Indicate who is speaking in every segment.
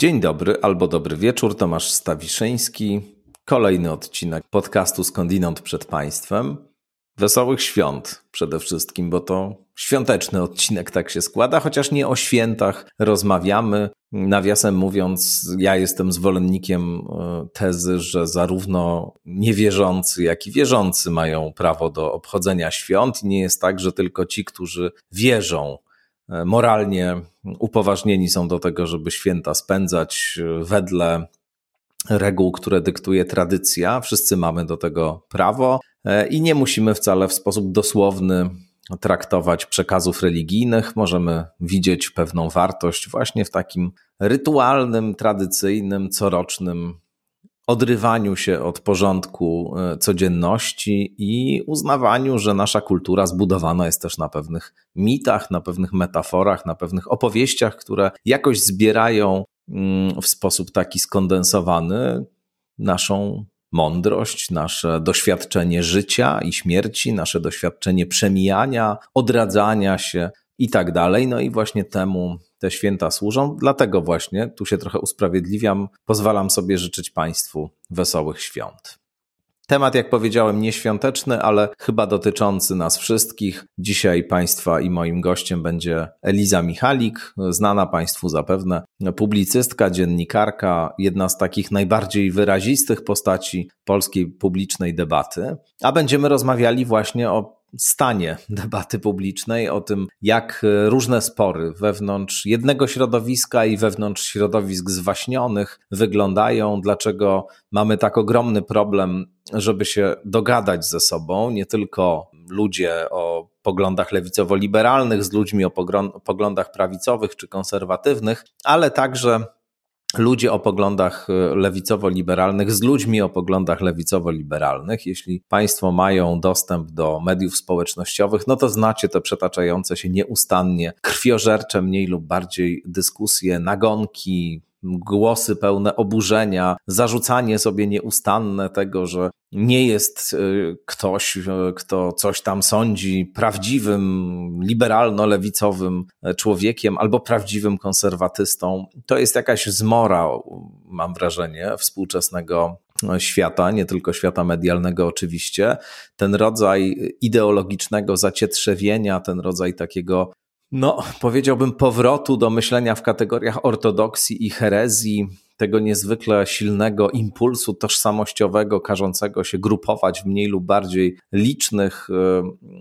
Speaker 1: Dzień dobry albo dobry wieczór, Tomasz Stawiszyński. Kolejny odcinek podcastu Skądinąd przed Państwem. Wesołych świąt przede wszystkim, bo to świąteczny odcinek tak się składa, chociaż nie o świętach rozmawiamy. Nawiasem mówiąc, ja jestem zwolennikiem e, tezy, że zarówno niewierzący, jak i wierzący mają prawo do obchodzenia świąt. Nie jest tak, że tylko ci, którzy wierzą, moralnie upoważnieni są do tego, żeby święta spędzać e, wedle reguł, które dyktuje tradycja. Wszyscy mamy do tego prawo i nie musimy wcale w sposób dosłowny traktować przekazów religijnych, możemy widzieć pewną wartość właśnie w takim rytualnym, tradycyjnym, corocznym odrywaniu się od porządku e, codzienności i uznawaniu, że nasza kultura zbudowana jest też na pewnych mitach, na pewnych metaforach, na pewnych opowieściach, które jakoś zbierają mm, w sposób taki skondensowany naszą mądrość, nasze doświadczenie życia i śmierci, nasze doświadczenie przemijania, odradzania się i tak dalej. No i właśnie temu te święta służą. Dlatego właśnie, tu się trochę usprawiedliwiam, pozwalam sobie życzyć Państwu wesołych świąt. Temat, jak powiedziałem, nieświąteczny, ale chyba dotyczący nas wszystkich. Dzisiaj Państwa i moim gościem będzie Eliza Michalik, znana Państwu zapewne publicystka, dziennikarka, jedna z takich najbardziej wyrazistych postaci polskiej publicznej debaty. A będziemy rozmawiali właśnie o stanie debaty publicznej, o tym, jak różne spory wewnątrz jednego środowiska i wewnątrz środowisk zwaśnionych wyglądają, dlaczego mamy tak ogromny problem, żeby się dogadać ze sobą, nie tylko ludzie o poglądach lewicowo-liberalnych z ludźmi o poglądach prawicowych czy konserwatywnych, ale także ludzie o poglądach e, lewicowo-liberalnych z ludźmi o poglądach lewicowo-liberalnych. Jeśli Państwo mają dostęp do mediów społecznościowych, no to znacie te przetaczające się nieustannie, krwiożercze mniej lub bardziej dyskusje, nagonki, głosy pełne oburzenia, zarzucanie sobie nieustanne tego, że nie jest y, ktoś, y, kto coś tam sądzi, prawdziwym, liberalno-lewicowym człowiekiem albo prawdziwym konserwatystą. To jest jakaś zmora, mam wrażenie, współczesnego świata, nie tylko świata medialnego oczywiście, ten rodzaj ideologicznego zacietrzewienia, ten rodzaj takiego no, powiedziałbym, powrotu do myślenia w kategoriach ortodoksji i herezji, tego niezwykle silnego impulsu tożsamościowego, każącego się grupować w mniej lub bardziej licznych,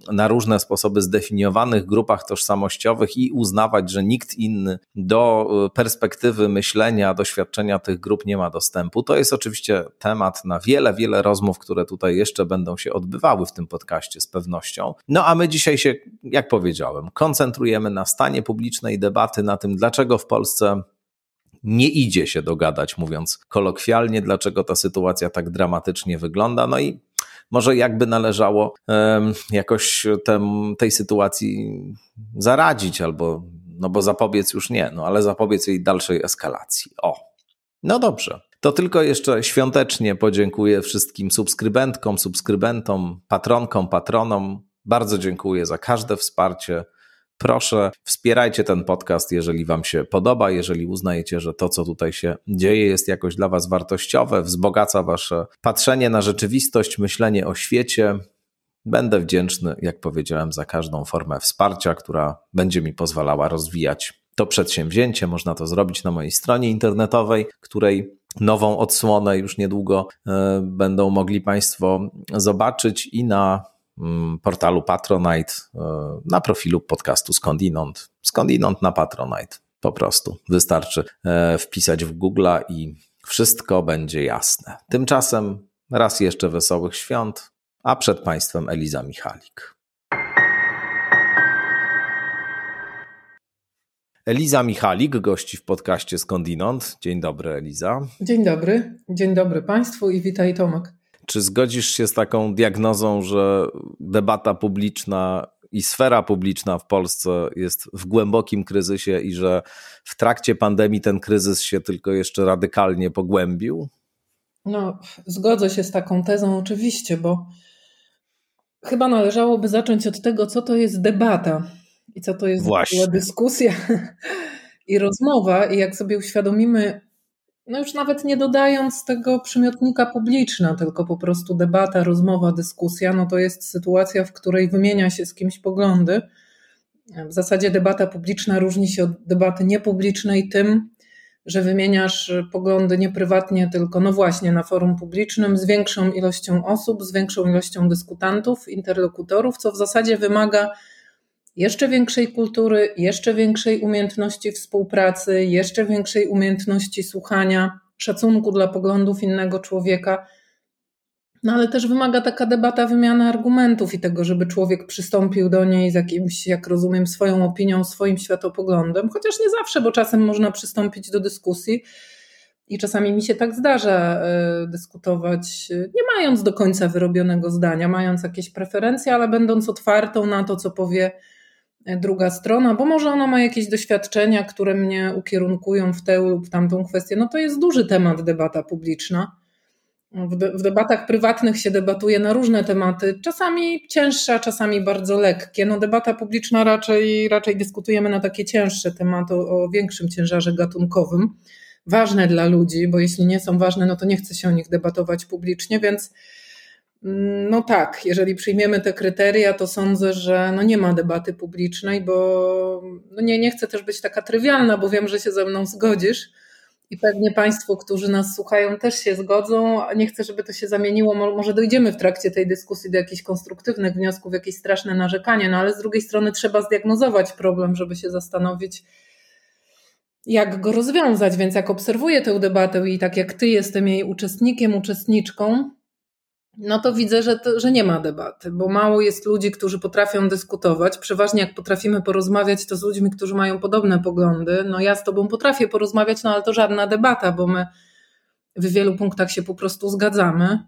Speaker 1: e, na różne sposoby zdefiniowanych grupach tożsamościowych i uznawać, że nikt inny do e, perspektywy myślenia, doświadczenia tych grup nie ma dostępu. To jest oczywiście temat na wiele, wiele rozmów, które tutaj jeszcze będą się odbywały w tym podcaście z pewnością. No a my dzisiaj się, jak powiedziałem, koncentrujemy na stanie publicznej debaty, na tym, dlaczego w Polsce nie idzie się dogadać, mówiąc kolokwialnie, dlaczego ta sytuacja tak dramatycznie wygląda. No i może jakby należało um, jakoś tem, tej sytuacji zaradzić, albo, no bo zapobiec już nie, no ale zapobiec jej dalszej eskalacji. O, no dobrze. To tylko jeszcze świątecznie podziękuję wszystkim subskrybentkom, subskrybentom, patronkom, patronom. Bardzo dziękuję za każde wsparcie Proszę, wspierajcie ten podcast, jeżeli Wam się podoba, jeżeli uznajecie, że to, co tutaj się dzieje, jest jakoś dla Was wartościowe, wzbogaca Wasze patrzenie na rzeczywistość, myślenie o świecie. Będę wdzięczny, jak powiedziałem, za każdą formę wsparcia, która będzie mi pozwalała rozwijać to przedsięwzięcie. Można to zrobić na mojej stronie internetowej, której nową odsłonę już niedługo y, będą mogli Państwo zobaczyć i na portalu Patronite, e, na profilu podcastu Skądinąd. Skądinąd na Patronite. Po prostu wystarczy e, wpisać w Google i wszystko będzie jasne. Tymczasem raz jeszcze wesołych świąt, a przed Państwem Eliza Michalik. Eliza Michalik, gości w podcaście Skądinąd. Dzień dobry, Eliza.
Speaker 2: Dzień dobry, dzień dobry Państwu i witaj Tomek.
Speaker 1: Czy zgodzisz się z taką diagnozą, że debata publiczna i sfera publiczna w Polsce jest w głębokim kryzysie i że w trakcie pandemii ten kryzys się tylko jeszcze radykalnie pogłębił?
Speaker 2: No, zgodzę się z taką tezą oczywiście, bo chyba należałoby zacząć od tego, co to jest debata i co to jest dyskusja i rozmowa. I jak sobie uświadomimy, no już nawet nie dodając tego przymiotnika publiczna, tylko po prostu debata, rozmowa, dyskusja, no to jest sytuacja, w której wymienia się z kimś poglądy. W zasadzie debata publiczna różni się od debaty niepublicznej tym, że wymieniasz poglądy nie prywatnie, tylko no właśnie na forum publicznym z większą ilością osób, z większą ilością dyskutantów, interlokutorów, co w zasadzie wymaga jeszcze większej kultury, jeszcze większej umiejętności współpracy, jeszcze większej umiejętności słuchania, szacunku dla poglądów innego człowieka. No ale też wymaga taka debata wymiany argumentów i tego, żeby człowiek przystąpił do niej z jakimś, jak rozumiem, swoją opinią, swoim światopoglądem, chociaż nie zawsze, bo czasem można przystąpić do dyskusji. I czasami mi się tak zdarza y, dyskutować, nie mając do końca wyrobionego zdania, mając jakieś preferencje, ale będąc otwartą na to, co powie druga strona, bo może ona ma jakieś doświadczenia, które mnie ukierunkują w tę lub tamtą kwestię. No to jest duży temat debata publiczna. W, de w debatach prywatnych się debatuje na różne tematy, czasami cięższe, czasami bardzo lekkie. No debata publiczna raczej, raczej dyskutujemy na takie cięższe tematy o, o większym ciężarze gatunkowym, ważne dla ludzi, bo jeśli nie są ważne, no to nie chce się o nich debatować publicznie, więc no tak, jeżeli przyjmiemy te kryteria, to sądzę, że no nie ma debaty publicznej, bo no nie, nie chcę też być taka trywialna, bo wiem, że się ze mną zgodzisz i pewnie Państwo, którzy nas słuchają, też się zgodzą. Nie chcę, żeby to się zamieniło. Może dojdziemy w trakcie tej dyskusji do jakichś konstruktywnych wniosków, jakieś straszne narzekanie, no ale z drugiej strony trzeba zdiagnozować problem, żeby się zastanowić, jak go rozwiązać. Więc jak obserwuję tę debatę i tak jak Ty jestem jej uczestnikiem, uczestniczką, no to widzę, że, to, że nie ma debaty, bo mało jest ludzi, którzy potrafią dyskutować. Przeważnie jak potrafimy porozmawiać, to z ludźmi, którzy mają podobne poglądy. No ja z tobą potrafię porozmawiać, no ale to żadna debata, bo my w wielu punktach się po prostu zgadzamy.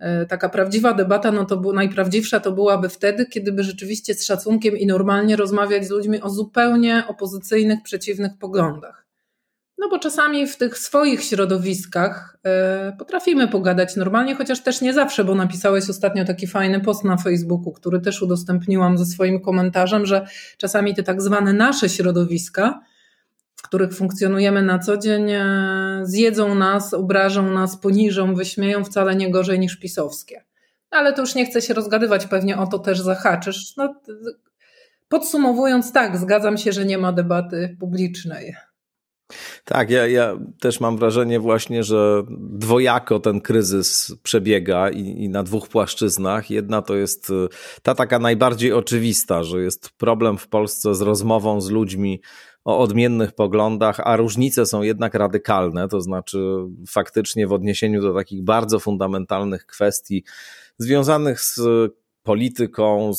Speaker 2: E, taka prawdziwa debata, no to najprawdziwsza to byłaby wtedy, kiedy by rzeczywiście z szacunkiem i normalnie rozmawiać z ludźmi o zupełnie opozycyjnych, przeciwnych poglądach. No bo czasami w tych swoich środowiskach y, potrafimy pogadać normalnie, chociaż też nie zawsze, bo napisałeś ostatnio taki fajny post na Facebooku, który też udostępniłam ze swoim komentarzem, że czasami te tak zwane nasze środowiska, w których funkcjonujemy na co dzień, y, zjedzą nas, obrażą nas, poniżą, wyśmieją wcale nie gorzej niż pisowskie. Ale to już nie chcę się rozgadywać, pewnie o to też zahaczysz. No, podsumowując, tak, zgadzam się, że nie ma debaty publicznej.
Speaker 1: Tak, ja, ja też mam wrażenie właśnie, że dwojako ten kryzys przebiega i, i, na dwóch płaszczyznach. Jedna to jest y, ta taka najbardziej oczywista, że jest problem w Polsce z rozmową z ludźmi o odmiennych poglądach, a różnice są jednak radykalne, to znaczy faktycznie w odniesieniu do takich bardzo fundamentalnych kwestii związanych z polityką,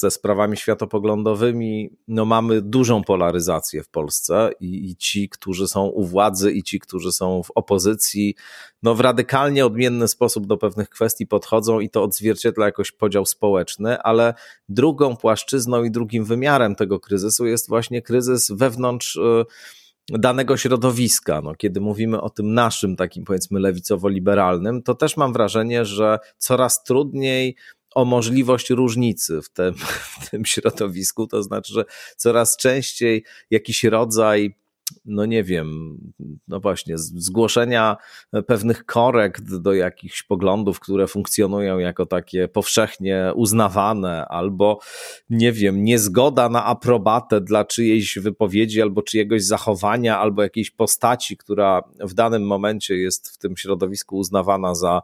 Speaker 1: ze sprawami światopoglądowymi, no mamy dużą polaryzację w Polsce i, i, ci, którzy są u władzy i ci, którzy są w opozycji, no w radykalnie odmienny sposób do pewnych kwestii podchodzą i to odzwierciedla jakoś podział społeczny, ale drugą płaszczyzną i drugim wymiarem tego kryzysu jest właśnie kryzys wewnątrz y, danego środowiska. No, kiedy mówimy o tym naszym, takim powiedzmy lewicowo-liberalnym, to też mam wrażenie, że coraz trudniej o możliwość różnicy w tym, w tym środowisku, to znaczy, że coraz częściej jakiś rodzaj no nie wiem, no właśnie, zgłoszenia pewnych korekt do jakichś poglądów, które funkcjonują jako takie powszechnie uznawane, albo nie wiem, niezgoda na aprobatę dla czyjejś wypowiedzi, albo czyjegoś zachowania, albo jakiejś postaci, która w danym momencie jest w tym środowisku uznawana za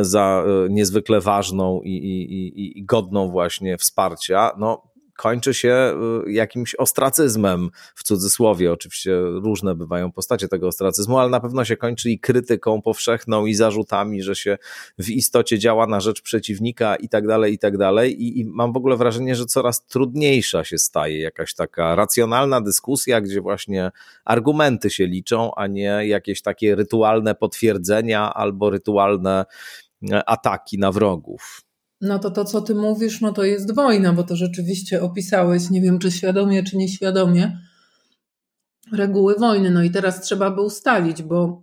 Speaker 1: za e, niezwykle ważną i, i, i godną właśnie wsparcia, no kończy się y, jakimś ostracyzmem, w cudzysłowie. Oczywiście różne bywają postacie tego ostracyzmu, ale na pewno się kończy i krytyką powszechną, i zarzutami, że się w istocie działa na rzecz przeciwnika i tak dalej, i tak dalej. I, i mam w ogóle wrażenie, że coraz trudniejsza się staje jakaś taka racjonalna dyskusja, gdzie właśnie argumenty się liczą, a nie jakieś takie rytualne potwierdzenia albo rytualne e, ataki na wrogów.
Speaker 2: No to to, co ty mówisz, no to jest wojna, bo to rzeczywiście opisałeś, nie wiem czy świadomie, czy nieświadomie, reguły wojny. No i teraz trzeba by ustalić, bo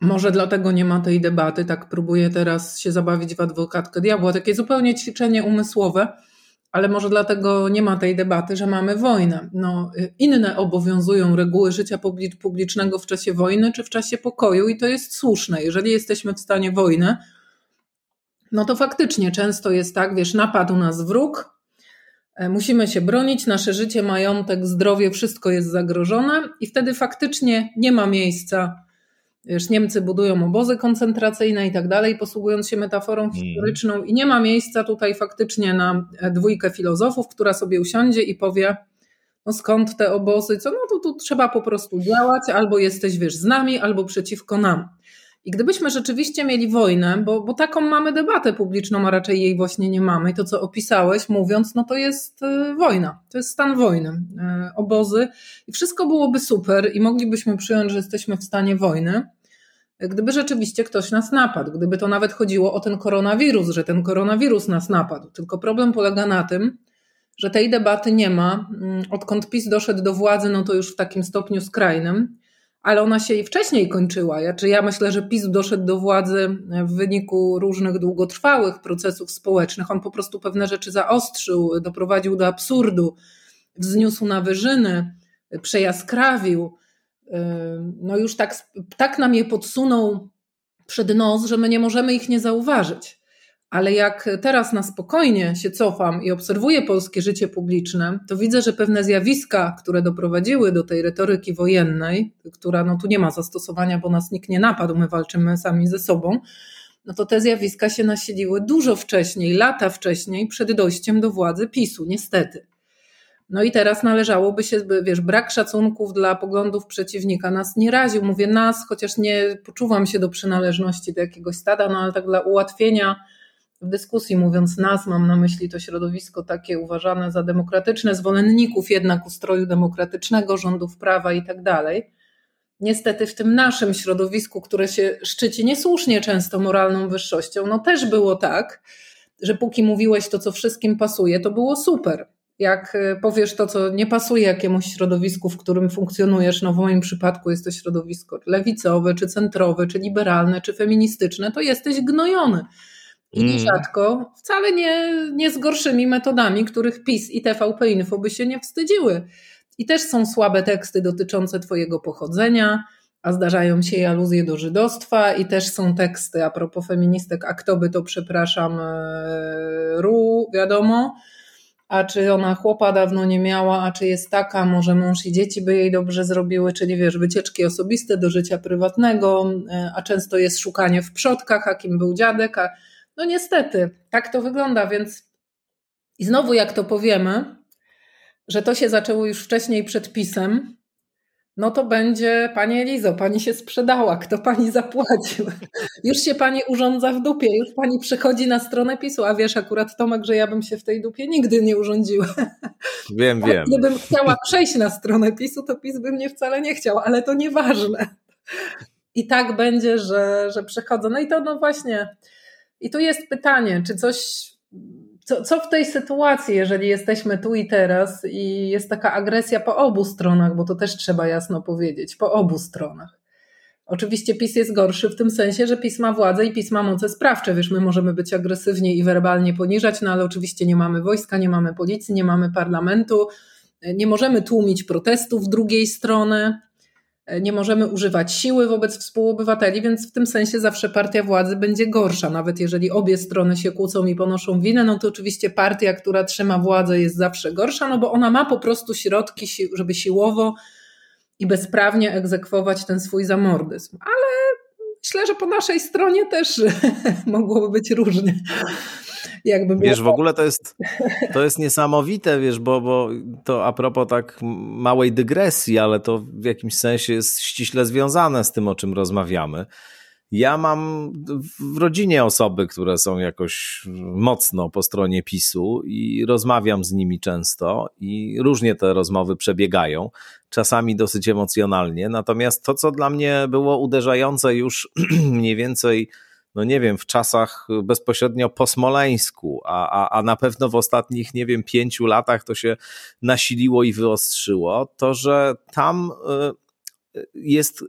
Speaker 2: może dlatego nie ma tej debaty, tak próbuję teraz się zabawić w adwokatkę diabła, takie zupełnie ćwiczenie umysłowe, ale może dlatego nie ma tej debaty, że mamy wojnę. No, inne obowiązują reguły życia publicznego w czasie wojny czy w czasie pokoju, i to jest słuszne. Jeżeli jesteśmy w stanie wojny, no to faktycznie często jest tak, wiesz, napadł nas wróg, e, musimy się bronić, nasze życie, majątek, zdrowie, wszystko jest zagrożone, i wtedy faktycznie nie ma miejsca Wiesz, Niemcy budują obozy koncentracyjne i tak dalej, posługując się metaforą mm. historyczną, i nie ma miejsca tutaj faktycznie na dwójkę filozofów, która sobie usiądzie i powie: No skąd te obozy? Co? No to tu trzeba po prostu działać, albo jesteś, wiesz, z nami, albo przeciwko nam. I gdybyśmy rzeczywiście mieli wojnę, bo, bo taką mamy debatę publiczną, a raczej jej właśnie nie mamy, i to co opisałeś, mówiąc, no to jest y, wojna, to jest stan wojny, y, obozy, i wszystko byłoby super, i moglibyśmy przyjąć, że jesteśmy w stanie wojny, gdyby rzeczywiście ktoś nas napadł, gdyby to nawet chodziło o ten koronawirus, że ten koronawirus nas napadł. Tylko problem polega na tym, że tej debaty nie ma. Mm, odkąd PiS doszedł do władzy, no to już w takim stopniu skrajnym ale ona się i wcześniej kończyła. Ja, czy ja myślę, że PiS doszedł do władzy w wyniku różnych długotrwałych procesów społecznych. On po prostu pewne rzeczy zaostrzył, doprowadził do absurdu, wzniósł na wyżyny, przejaskrawił. No już tak, tak nam je podsunął przed nos, że my nie możemy ich nie zauważyć ale jak teraz na spokojnie się cofam i obserwuję polskie życie publiczne, to widzę, że pewne zjawiska, które doprowadziły do tej retoryki wojennej, która no tu nie ma zastosowania, bo nas nikt nie napadł, my walczymy sami ze sobą, no to te zjawiska się nasiliły dużo wcześniej, lata wcześniej, przed dojściem do władzy PiSu, niestety. No i teraz należałoby się, wiesz, brak szacunków dla poglądów przeciwnika nas nie raził. Mówię nas, chociaż nie poczuwam się do przynależności do jakiegoś stada, no ale tak dla ułatwienia w dyskusji, mówiąc nas, mam na myśli to środowisko takie uważane za demokratyczne, zwolenników jednak ustroju demokratycznego, rządów prawa i tak dalej. Niestety w tym naszym środowisku, które się szczyci niesłusznie często moralną wyższością, no też było tak, że póki mówiłeś to, co wszystkim pasuje, to było super. Jak e, powiesz to, co nie pasuje jakiemuś środowisku, w którym funkcjonujesz, no w moim przypadku jest to środowisko lewicowe, czy centrowe, czy liberalne, czy feministyczne, to jesteś gnojony i mm. nierzadko wcale nie, nie z gorszymi metodami, których PiS i TVP Info by się nie wstydziły. I też są słabe teksty dotyczące Twojego pochodzenia, a zdarzają się i aluzje do żydostwa, i też są teksty a propos feministek, a kto by to, przepraszam, e, ru, wiadomo, a czy ona chłopa dawno nie miała, a czy jest taka, może mąż i dzieci by jej dobrze zrobiły, czyli wiesz, wycieczki osobiste do życia prywatnego, e, a często jest szukanie w przodkach, a kim był dziadek, a no niestety, tak to wygląda, więc i znowu jak to powiemy, że to się zaczęło już wcześniej przed pisem, no to będzie Pani Elizo, Pani się sprzedała, kto Pani zapłacił? Już się Pani urządza w dupie, już Pani przychodzi na stronę PiSu, a wiesz akurat Tomek, że ja bym się w tej dupie nigdy nie urządziła.
Speaker 1: Wiem, wiem.
Speaker 2: Gdybym chciała przejść na stronę PiSu, to PiS by mnie wcale nie chciał, ale to nieważne. I tak będzie, że, że przechodzę. No i to no właśnie i tu jest pytanie, czy coś, co, co w tej sytuacji, jeżeli jesteśmy tu i teraz i jest taka agresja po obu stronach, bo to też trzeba jasno powiedzieć, po obu stronach. Oczywiście PiS jest gorszy w tym sensie, że PiS ma władzę i PiS ma moce sprawcze. Wiesz, my możemy być agresywnie i werbalnie poniżać, no ale oczywiście nie mamy wojska, nie mamy policji, nie mamy parlamentu, nie możemy tłumić protestów drugiej strony nie możemy używać siły wobec współobywateli, więc w tym sensie zawsze partia władzy będzie gorsza. Nawet jeżeli obie strony się kłócą i ponoszą winę, no to oczywiście partia, która trzyma władzę, jest zawsze gorsza, no bo ona ma po prostu środki, żeby siłowo i bezprawnie egzekwować ten swój zamordyzm. Ale myślę, że po naszej stronie też mogłoby być różnie.
Speaker 1: Jakby wiesz, w ogóle to jest, to jest niesamowite, wiesz, bo, bo to a propos tak małej dygresji, ale to w jakimś sensie jest ściśle związane z tym, o czym rozmawiamy. Ja mam w rodzinie osoby, które są jakoś mocno po stronie PiSu i rozmawiam z nimi często i różnie te rozmowy przebiegają, czasami dosyć emocjonalnie. Natomiast to, co dla mnie było uderzające już mniej więcej no nie wiem, w czasach bezpośrednio po Smoleńsku, a, a, a na pewno w ostatnich, nie wiem, pięciu latach to się nasiliło i wyostrzyło, to że tam y, jest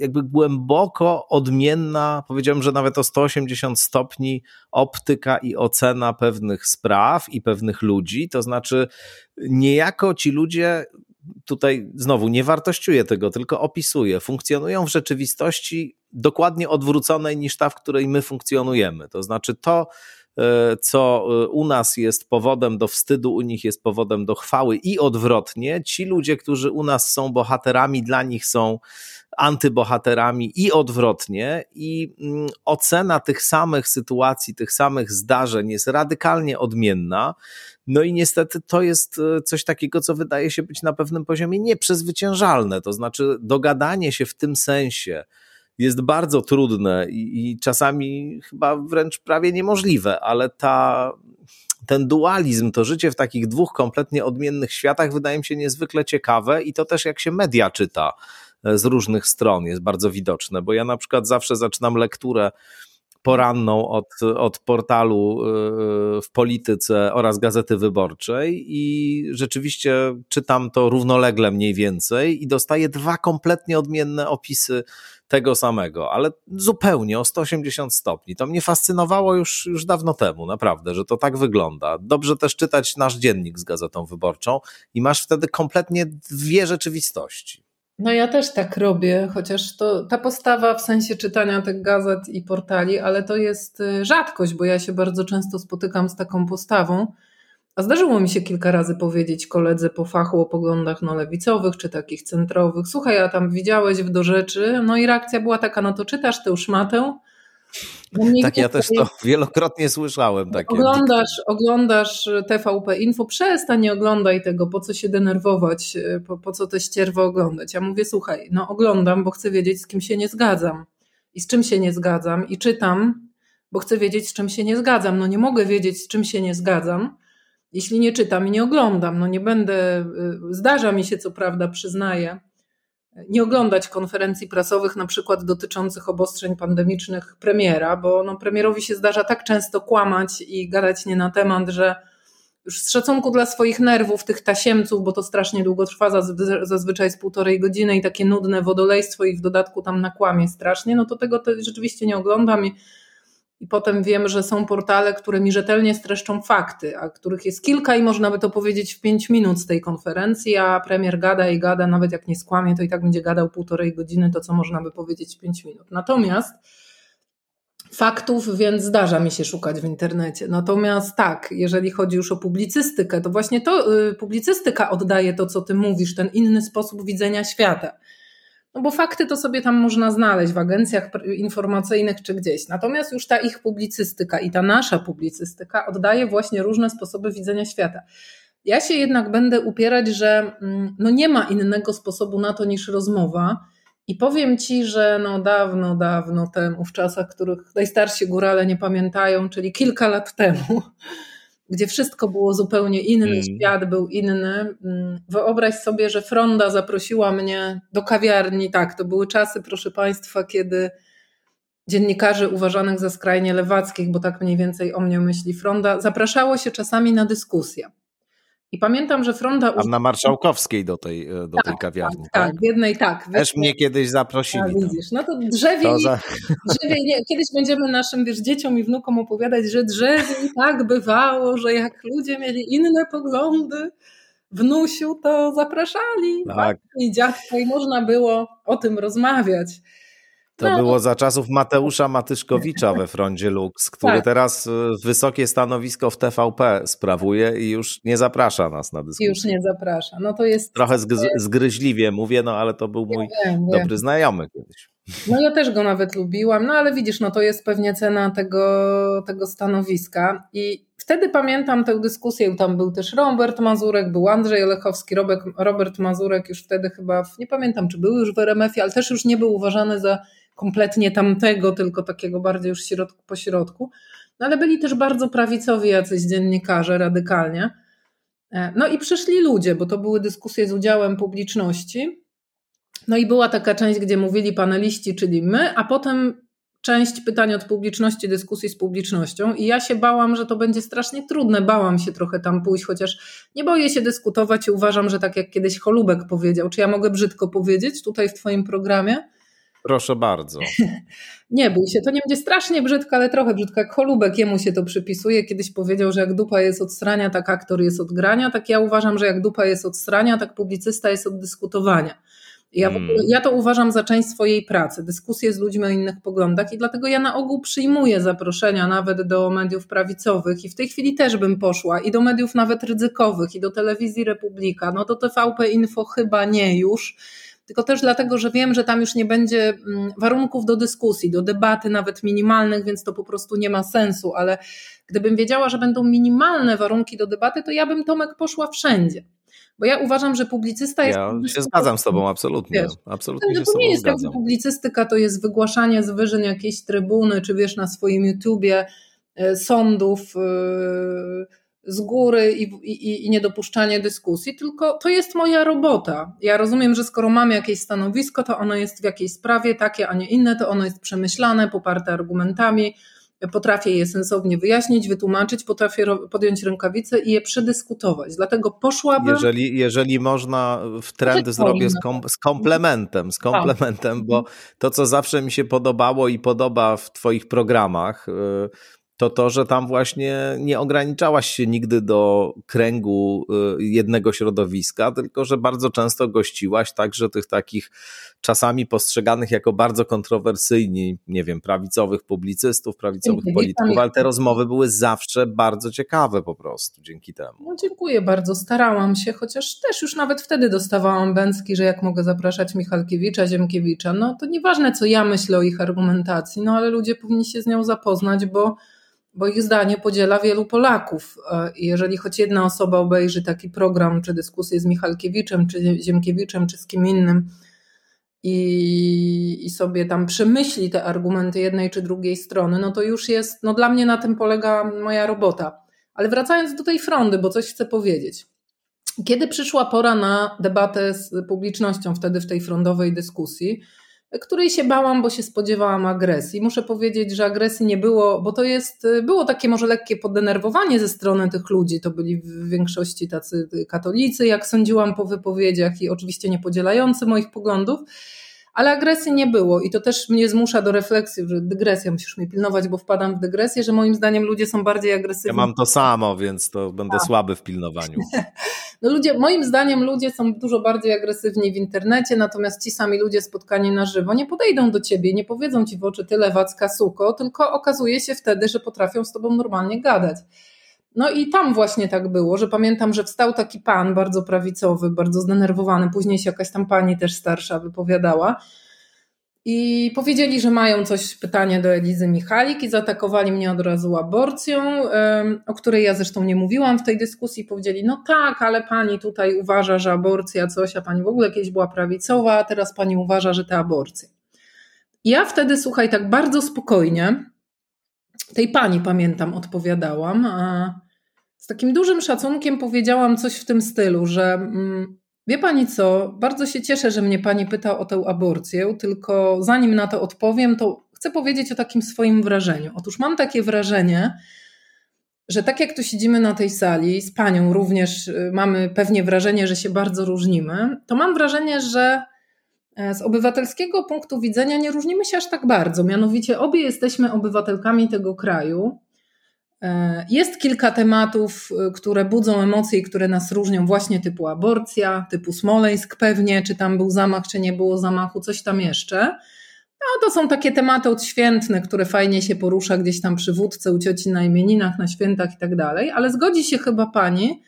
Speaker 1: jakby głęboko odmienna, powiedziałbym, że nawet o 180 stopni optyka i ocena pewnych spraw i pewnych ludzi. To znaczy, niejako ci ludzie tutaj znowu nie wartościuję tego, tylko opisuję, funkcjonują w rzeczywistości dokładnie odwróconej niż ta, w której my funkcjonujemy. To znaczy to, e, co e, u nas jest powodem do wstydu, u nich jest powodem do chwały i odwrotnie. Ci ludzie, którzy u nas są bohaterami, dla nich są antybohaterami i odwrotnie. I mm, ocena tych samych sytuacji, tych samych zdarzeń jest radykalnie odmienna. No i niestety to jest e, coś takiego, co wydaje się być na pewnym poziomie nieprzezwyciężalne. To znaczy, dogadanie się w tym sensie jest bardzo trudne i, i czasami chyba wręcz prawie niemożliwe, ale ta, ten dualizm, to życie w takich dwóch kompletnie odmiennych światach wydaje mi się niezwykle ciekawe i to też jak się media czyta z różnych stron jest bardzo widoczne, bo ja na przykład zawsze zaczynam lekturę poranną od, od portalu y, w polityce oraz Gazety Wyborczej i rzeczywiście czytam to równolegle mniej więcej i dostaję dwa kompletnie odmienne opisy tego samego, ale zupełnie o 180 stopni. To mnie fascynowało już, już dawno temu, naprawdę, że to tak wygląda. Dobrze też czytać nasz dziennik z Gazetą Wyborczą i masz wtedy kompletnie dwie rzeczywistości.
Speaker 2: No ja też tak robię, chociaż to ta postawa w sensie czytania tych gazet i portali, ale to jest y, rzadkość, bo ja się bardzo często spotykam z taką postawą. A zdarzyło mi się kilka razy powiedzieć koledze po fachu o poglądach no, lewicowych czy takich centrowych. Słuchaj, a tam widziałeś w do rzeczy. No i reakcja była taka, no to czytasz tę szmatę,
Speaker 1: tak, ja też to wielokrotnie słyszałem. Takie
Speaker 2: oglądasz, oglądasz TVP Info, przestań, nie oglądaj tego, po co się denerwować, po, po co te ścierwo oglądać. Ja mówię, słuchaj, no oglądam, bo chcę wiedzieć, z kim się nie zgadzam i z czym się nie zgadzam i czytam, bo chcę wiedzieć, z czym się nie zgadzam. No nie mogę wiedzieć, z czym się nie zgadzam, jeśli nie czytam i nie oglądam. No nie będę, y, zdarza mi się, co prawda, przyznaję, nie oglądać konferencji prasowych, na przykład dotyczących obostrzeń pandemicznych premiera, bo no, premierowi się zdarza tak często kłamać i gadać nie na temat, że już z szacunku dla swoich nerwów, tych tasiemców, bo to strasznie długo trwa, zazwyczaj z półtorej godziny i takie nudne wodolejstwo i w dodatku tam nakłamie strasznie, no to tego rzeczywiście nie oglądam i i potem wiem, że są portale, które mi rzetelnie streszczą fakty, a których jest kilka i można by to powiedzieć w pięć minut z tej konferencji, a premier gada i gada, nawet jak nie skłamie, to i tak będzie gadał półtorej godziny, to co można by powiedzieć w pięć minut. Natomiast faktów, więc zdarza mi się szukać w internecie. Natomiast tak, jeżeli chodzi już o publicystykę, to właśnie to y, publicystyka oddaje to, co ty mówisz, ten inny sposób widzenia świata. No bo fakty to sobie tam można znaleźć w agencjach informacyjnych czy gdzieś. Natomiast już ta ich publicystyka i ta nasza publicystyka oddaje właśnie różne sposoby widzenia świata. Ja się jednak będę upierać, że mm, no nie ma innego sposobu na to niż rozmowa. I powiem ci, że no dawno, dawno temu, w czasach, których najstarsi górale nie pamiętają, czyli kilka lat temu, gdzie wszystko było zupełnie inne, mm. świat był inny. Mm, wyobraź sobie, że Fronda zaprosiła mnie do kawiarni. Tak, to były czasy, proszę Państwa, kiedy dziennikarzy uważanych za skrajnie lewackich, bo tak mniej więcej o mnie myśli Fronda, zapraszało się czasami na dyskusję. I pamiętam, że Fronda.
Speaker 1: A na Marszałkowskiej do tej, e, do tak, tej kawiarni.
Speaker 2: Tak, tak, tak, w jednej tak.
Speaker 1: Też mnie kiedyś zaprosili. A,
Speaker 2: widzisz, no to drzewie. To za... drzewie nie, kiedyś będziemy naszym wiesz, dzieciom i wnukom opowiadać, że drzewie tak bywało, że jak ludzie mieli inne poglądy, wnusiu, to zapraszali. Tak. I dziadko, i można było o tym rozmawiać.
Speaker 1: To no. było za czasów Mateusza Matyszkowicza we Frondzie Lux, który tak. teraz y, wysokie stanowisko w TVP sprawuje i już nie zaprasza nas na dyskusję.
Speaker 2: Już nie zaprasza. No to jest
Speaker 1: trochę zgryźliwie mówię, no ale to był mój wiem, dobry wiem. znajomy kiedyś.
Speaker 2: No ja też go nawet lubiłam, no ale widzisz, no to jest pewnie cena tego, tego stanowiska i wtedy pamiętam tę dyskusję, tam był też Robert Mazurek, był Andrzej Olechowski, Robert, Robert Mazurek już wtedy chyba, nie pamiętam czy był już w RMF-ie, ale też już nie był uważany za kompletnie tamtego, tylko takiego bardziej już środku, po środku. No ale byli też bardzo prawicowi jacyś dziennikarze radykalnie. E, no i przyszli ludzie, bo to były dyskusje z udziałem publiczności. No i była taka część, gdzie mówili paneliści, czyli my, a potem część pytań od publiczności, dyskusji z publicznością i ja się bałam, że to będzie strasznie trudne. Bałam się trochę tam pójść, chociaż nie boję się dyskutować i uważam, że tak jak kiedyś Cholubek powiedział, czy ja mogę brzydko powiedzieć tutaj w Twoim programie,
Speaker 1: Proszę bardzo.
Speaker 2: nie bój się, to nie będzie strasznie brzydko, ale trochę brzydko. Jak Holubek jemu się to przypisuje. Kiedyś powiedział, że jak dupa jest od strania, tak aktor jest od grania. Tak ja uważam, że jak dupa jest od strania, tak publicysta jest od dyskutowania. Ja, ogóle, hmm. ja to uważam za część swojej pracy, dyskusje z ludźmi o innych poglądach i dlatego ja na ogół przyjmuję zaproszenia nawet do mediów prawicowych i w tej chwili też bym poszła i do mediów nawet ryzykowych i do telewizji Republika, no do TVP Info chyba nie już, tylko też dlatego, że wiem, że tam już nie będzie mm, warunków do dyskusji, do debaty nawet minimalnych, więc to po prostu nie ma sensu, ale gdybym wiedziała, że będą minimalne warunki do debaty, to ja bym Tomek poszła wszędzie. Bo ja uważam, że publicysta jest.
Speaker 1: Ja się zgadzam z Tobą, absolutnie. Wiesz, absolutnie się
Speaker 2: to nie jest tak, że publicystyka to jest wygłaszanie z wyżyn jakiejś trybuny, czy wiesz, na swoim YouTubie e, sądów e, z góry i, i, i niedopuszczanie dyskusji, tylko to jest moja robota. Ja rozumiem, że skoro mamy jakieś stanowisko, to ono jest w jakiejś sprawie takie, a nie inne, to ono jest przemyślane, poparte argumentami potrafię je sensownie wyjaśnić, wytłumaczyć, potrafię podjąć rękawice i je przedyskutować. Dlatego poszłabym.
Speaker 1: Jeżeli, jeżeli można w trend zrobię z, kom, z komplementem, z tak. komplementem, bo to, co zawsze mi się podobało i podoba w Twoich programach, y, to to, że tam właśnie nie ograniczałaś się nigdy do kręgu y, jednego środowiska, tylko że bardzo często gościłaś także tych takich czasami postrzeganych jako bardzo kontrowersyjni, nie wiem, prawicowych publicystów, prawicowych polityków, ale te rozmowy były zawsze bardzo ciekawe po prostu dzięki temu.
Speaker 2: No dziękuję bardzo, starałam się, chociaż też już nawet wtedy dostawałam bęcki, że jak mogę zapraszać Michalkiewicza, Ziemkiewicza, no to nieważne co ja myślę o ich argumentacji, no ale ludzie powinni się z nią zapoznać, bo bo ich zdanie podziela wielu Polaków. E, I jeżeli choć jedna osoba obejrzy taki program, czy dyskusję z Michalkiewiczem, czy Ziemkiewiczem, czy z kim innym i, i sobie tam przemyśli te argumenty jednej czy drugiej strony, no to już jest, no dla mnie na tym polega moja robota. Ale wracając do tej frondy, bo coś chcę powiedzieć. Kiedy przyszła pora na debatę z publicznością wtedy w tej frondowej dyskusji, której się bałam, bo się spodziewałam agresji. Muszę powiedzieć, że agresji nie było, bo to jest, było takie może lekkie podenerwowanie ze strony tych ludzi. To byli w większości tacy katolicy, jak sądziłam po wypowiedziach, i oczywiście nie podzielający moich poglądów ale agresji nie było i to też mnie zmusza do refleksji, że dygresja, musisz mnie pilnować, bo wpadam w dygresję, że moim zdaniem ludzie są bardziej agresywni.
Speaker 1: Ja mam to samo, więc to będę A. słaby w pilnowaniu.
Speaker 2: No ludzie, moim zdaniem ludzie są dużo bardziej agresywni w internecie, natomiast ci sami ludzie spotkani na żywo nie podejdą do ciebie, nie powiedzą ci w oczy tyle wacka suko, tylko okazuje się wtedy, że potrafią z tobą normalnie gadać. No i tam właśnie tak było, że pamiętam, że wstał taki pan bardzo prawicowy, bardzo zdenerwowany, później się jakaś tam pani też starsza wypowiadała i powiedzieli, że mają coś, pytanie do Elizy Michalik i zaatakowali mnie od razu aborcją, o której ja zresztą nie mówiłam w tej dyskusji. Powiedzieli, no tak, ale pani tutaj uważa, że aborcja coś, a pani w ogóle kiedyś była prawicowa, a teraz pani uważa, że te aborcje. Ja wtedy, słuchaj, tak bardzo spokojnie, tej pani pamiętam, odpowiadałam. Z takim dużym szacunkiem powiedziałam coś w tym stylu, że mm, wie pani co, bardzo się cieszę, że mnie pani pyta o tę aborcję, tylko zanim na to odpowiem, to chcę powiedzieć o takim swoim wrażeniu. Otóż mam takie wrażenie, że tak jak tu siedzimy na tej sali, z panią również y, mamy pewnie wrażenie, że się bardzo różnimy, to mam wrażenie, że z obywatelskiego punktu widzenia nie różnimy się aż tak bardzo. Mianowicie obie jesteśmy obywatelkami tego kraju. E, jest kilka tematów, e, które budzą emocje i które nas różnią, właśnie typu aborcja, typu Smoleńsk pewnie, czy tam był zamach, czy nie było zamachu, coś tam jeszcze. No, to są takie tematy odświętne, które fajnie się porusza gdzieś tam przy wódce, u cioci na imieninach, na świętach i tak dalej, ale zgodzi się chyba pani,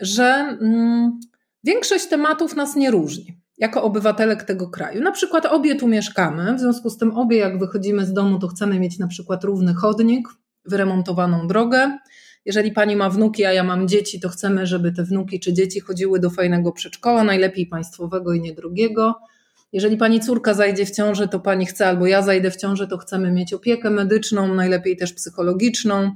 Speaker 2: że mm, większość tematów nas nie różni jako obywatelek tego kraju. Na przykład obie tu mieszkamy, w związku z tym obie jak wychodzimy z domu, to chcemy mieć na przykład równy chodnik, wyremontowaną drogę. Jeżeli pani ma wnuki, a ja mam dzieci, to chcemy, żeby te wnuki czy dzieci chodziły do fajnego przedszkola, najlepiej państwowego i niedrogiego. Jeżeli pani córka zajdzie w ciążę, to pani chce, albo ja zajdę w ciążę, to chcemy mieć opiekę medyczną, najlepiej też psychologiczną.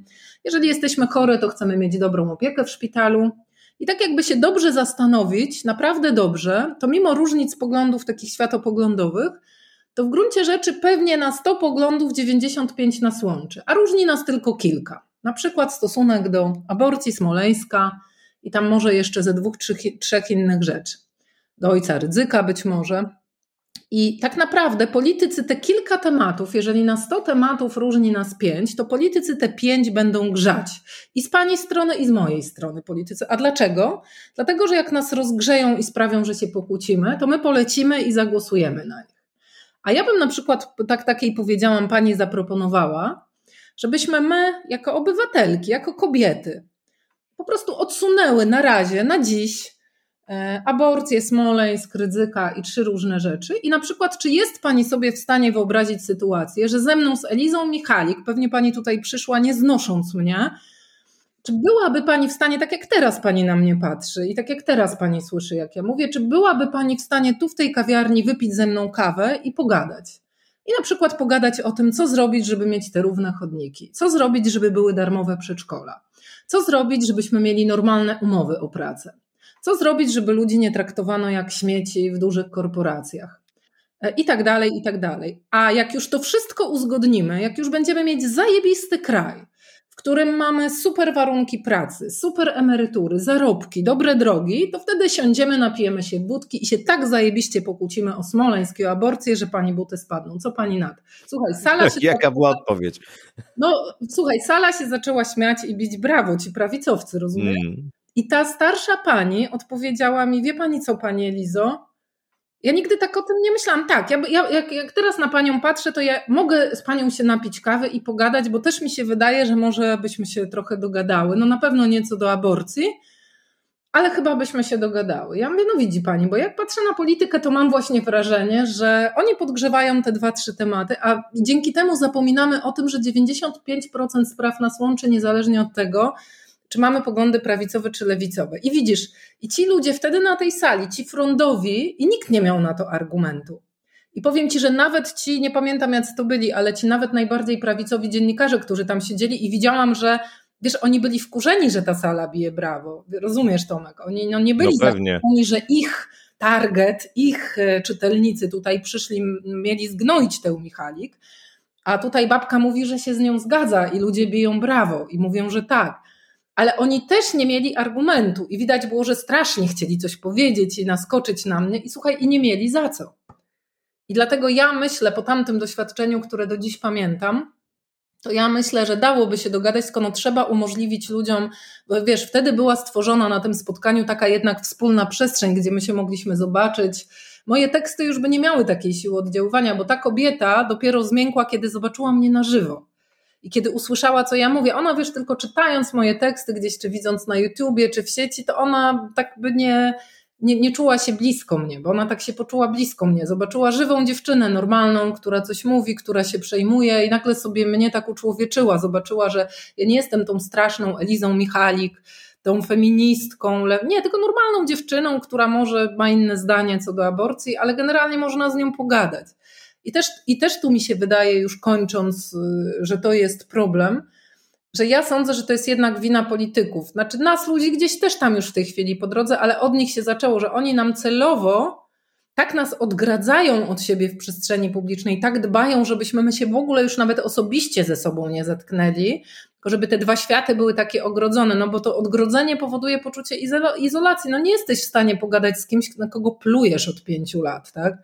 Speaker 2: Jeżeli jesteśmy chore, to chcemy mieć dobrą opiekę w szpitalu. I tak jakby się dobrze zastanowić, naprawdę dobrze, to mimo różnic poglądów takich światopoglądowych, to w gruncie rzeczy pewnie na 100 poglądów 95 nas łączy, a różni nas tylko kilka. Na przykład stosunek do aborcji smoleńska i tam może jeszcze ze dwóch, trzech, trzech innych rzeczy. Do ojca ryzyka być może. I tak naprawdę politycy te kilka tematów, jeżeli na 100 tematów różni nas 5, to politycy te 5 będą grzać. I z pani strony, i z mojej strony politycy. A dlaczego? Dlatego, że jak nas rozgrzeją i sprawią, że się pokłócimy, to my polecimy i zagłosujemy na nich. A ja bym na przykład, tak takiej powiedziałam, pani zaproponowała, żebyśmy my, jako obywatelki, jako kobiety, po prostu odsunęły na razie, na dziś, aborcję, Smoleńsk, ryzyka i trzy różne rzeczy. I na przykład, czy jest Pani sobie w stanie wyobrazić sytuację, że ze mną z Elizą Michalik, pewnie Pani tutaj przyszła nie znosząc mnie, czy byłaby Pani w stanie, tak jak teraz Pani na mnie patrzy i tak jak teraz Pani słyszy, jak ja mówię, czy byłaby Pani w stanie tu w tej kawiarni wypić ze mną kawę i pogadać? I na przykład pogadać o tym, co zrobić, żeby mieć te równe chodniki, co zrobić, żeby były darmowe przedszkola, co zrobić, żebyśmy mieli normalne umowy o pracę co zrobić, żeby ludzi nie traktowano jak śmieci w dużych korporacjach? E, I tak dalej, i tak dalej. A jak już to wszystko uzgodnimy, jak już będziemy mieć zajebisty kraj, w którym mamy super warunki pracy, super emerytury, zarobki, dobre drogi, to wtedy siądziemy, napijemy się budki i się tak zajebiście pokłócimy o Smoleńsk o aborcję, że pani buty spadną. Co pani nad?
Speaker 1: Słuchaj, sala się... Jaka była odpowiedź?
Speaker 2: No, słuchaj, sala się zaczęła śmiać i bić brawo, ci prawicowcy, rozumiesz? Mm. I ta starsza pani odpowiedziała mi, wie pani co, pani Elizo? Ja nigdy tak o tym nie myślałam. Tak, ja, ja, jak, jak teraz na panią patrzę, to ja mogę z panią się napić kawy i pogadać, bo też mi się wydaje, że może byśmy się trochę dogadały. No na pewno nie co do aborcji, ale chyba byśmy się dogadały. Ja mówię, no widzi pani, bo jak patrzę na politykę, to mam właśnie wrażenie, że oni podgrzewają te dwa, trzy tematy, a dzięki temu zapominamy o tym, że 95% spraw nas łączy niezależnie od tego, czy mamy poglądy prawicowe czy lewicowe. I widzisz, i ci ludzie wtedy na tej sali, ci frondowi, i nikt nie miał na to argumentu. I powiem ci, że nawet ci, nie pamiętam jak to byli, ale ci nawet najbardziej prawicowi dziennikarze, którzy tam siedzieli, i widziałam, że wiesz, oni byli wkurzeni, że ta sala bije brawo. Rozumiesz, Tomek? Oni no, nie byli no że ich target, ich e, czytelnicy tutaj przyszli, mieli zgnoić tę Michalik. A tutaj babka mówi, że się z nią zgadza i ludzie biją brawo i mówią, że tak ale oni też nie mieli argumentu i widać było, że strasznie chcieli coś powiedzieć i naskoczyć na mnie i słuchaj, i nie mieli za co. I dlatego ja myślę po tamtym doświadczeniu, które do dziś pamiętam, to ja myślę, że dałoby się dogadać, skoro trzeba umożliwić ludziom, bo wiesz, wtedy była stworzona na tym spotkaniu taka jednak wspólna przestrzeń, gdzie my się mogliśmy zobaczyć. Moje teksty już by nie miały takiej siły oddziaływania, bo ta kobieta dopiero zmiękła, kiedy zobaczyła mnie na żywo. I kiedy usłyszała, co ja mówię, ona wiesz, tylko czytając moje teksty gdzieś, czy widząc na YouTubie, czy w sieci, to ona tak by nie, nie, nie czuła się blisko mnie, bo ona tak się poczuła blisko mnie. Zobaczyła żywą dziewczynę normalną, która coś mówi, która się przejmuje i nagle sobie mnie tak uczłowieczyła. Zobaczyła, że ja nie jestem tą straszną Elizą Michalik, tą feministką, nie, tylko normalną dziewczyną, która może ma inne zdanie co do aborcji, ale generalnie można z nią pogadać. I też, I też tu mi się wydaje, już kończąc, y, że to jest problem, że ja sądzę, że to jest jednak wina polityków. Znaczy, nas ludzi gdzieś też tam już w tej chwili po drodze, ale od nich się zaczęło, że oni nam celowo tak nas odgradzają od siebie w przestrzeni publicznej, tak dbają, żebyśmy my się w ogóle już nawet osobiście ze sobą nie zetknęli, tylko żeby te dwa światy były takie ogrodzone, no bo to odgrodzenie powoduje poczucie izolacji. No nie jesteś w stanie pogadać z kimś, na kogo plujesz od pięciu lat, tak?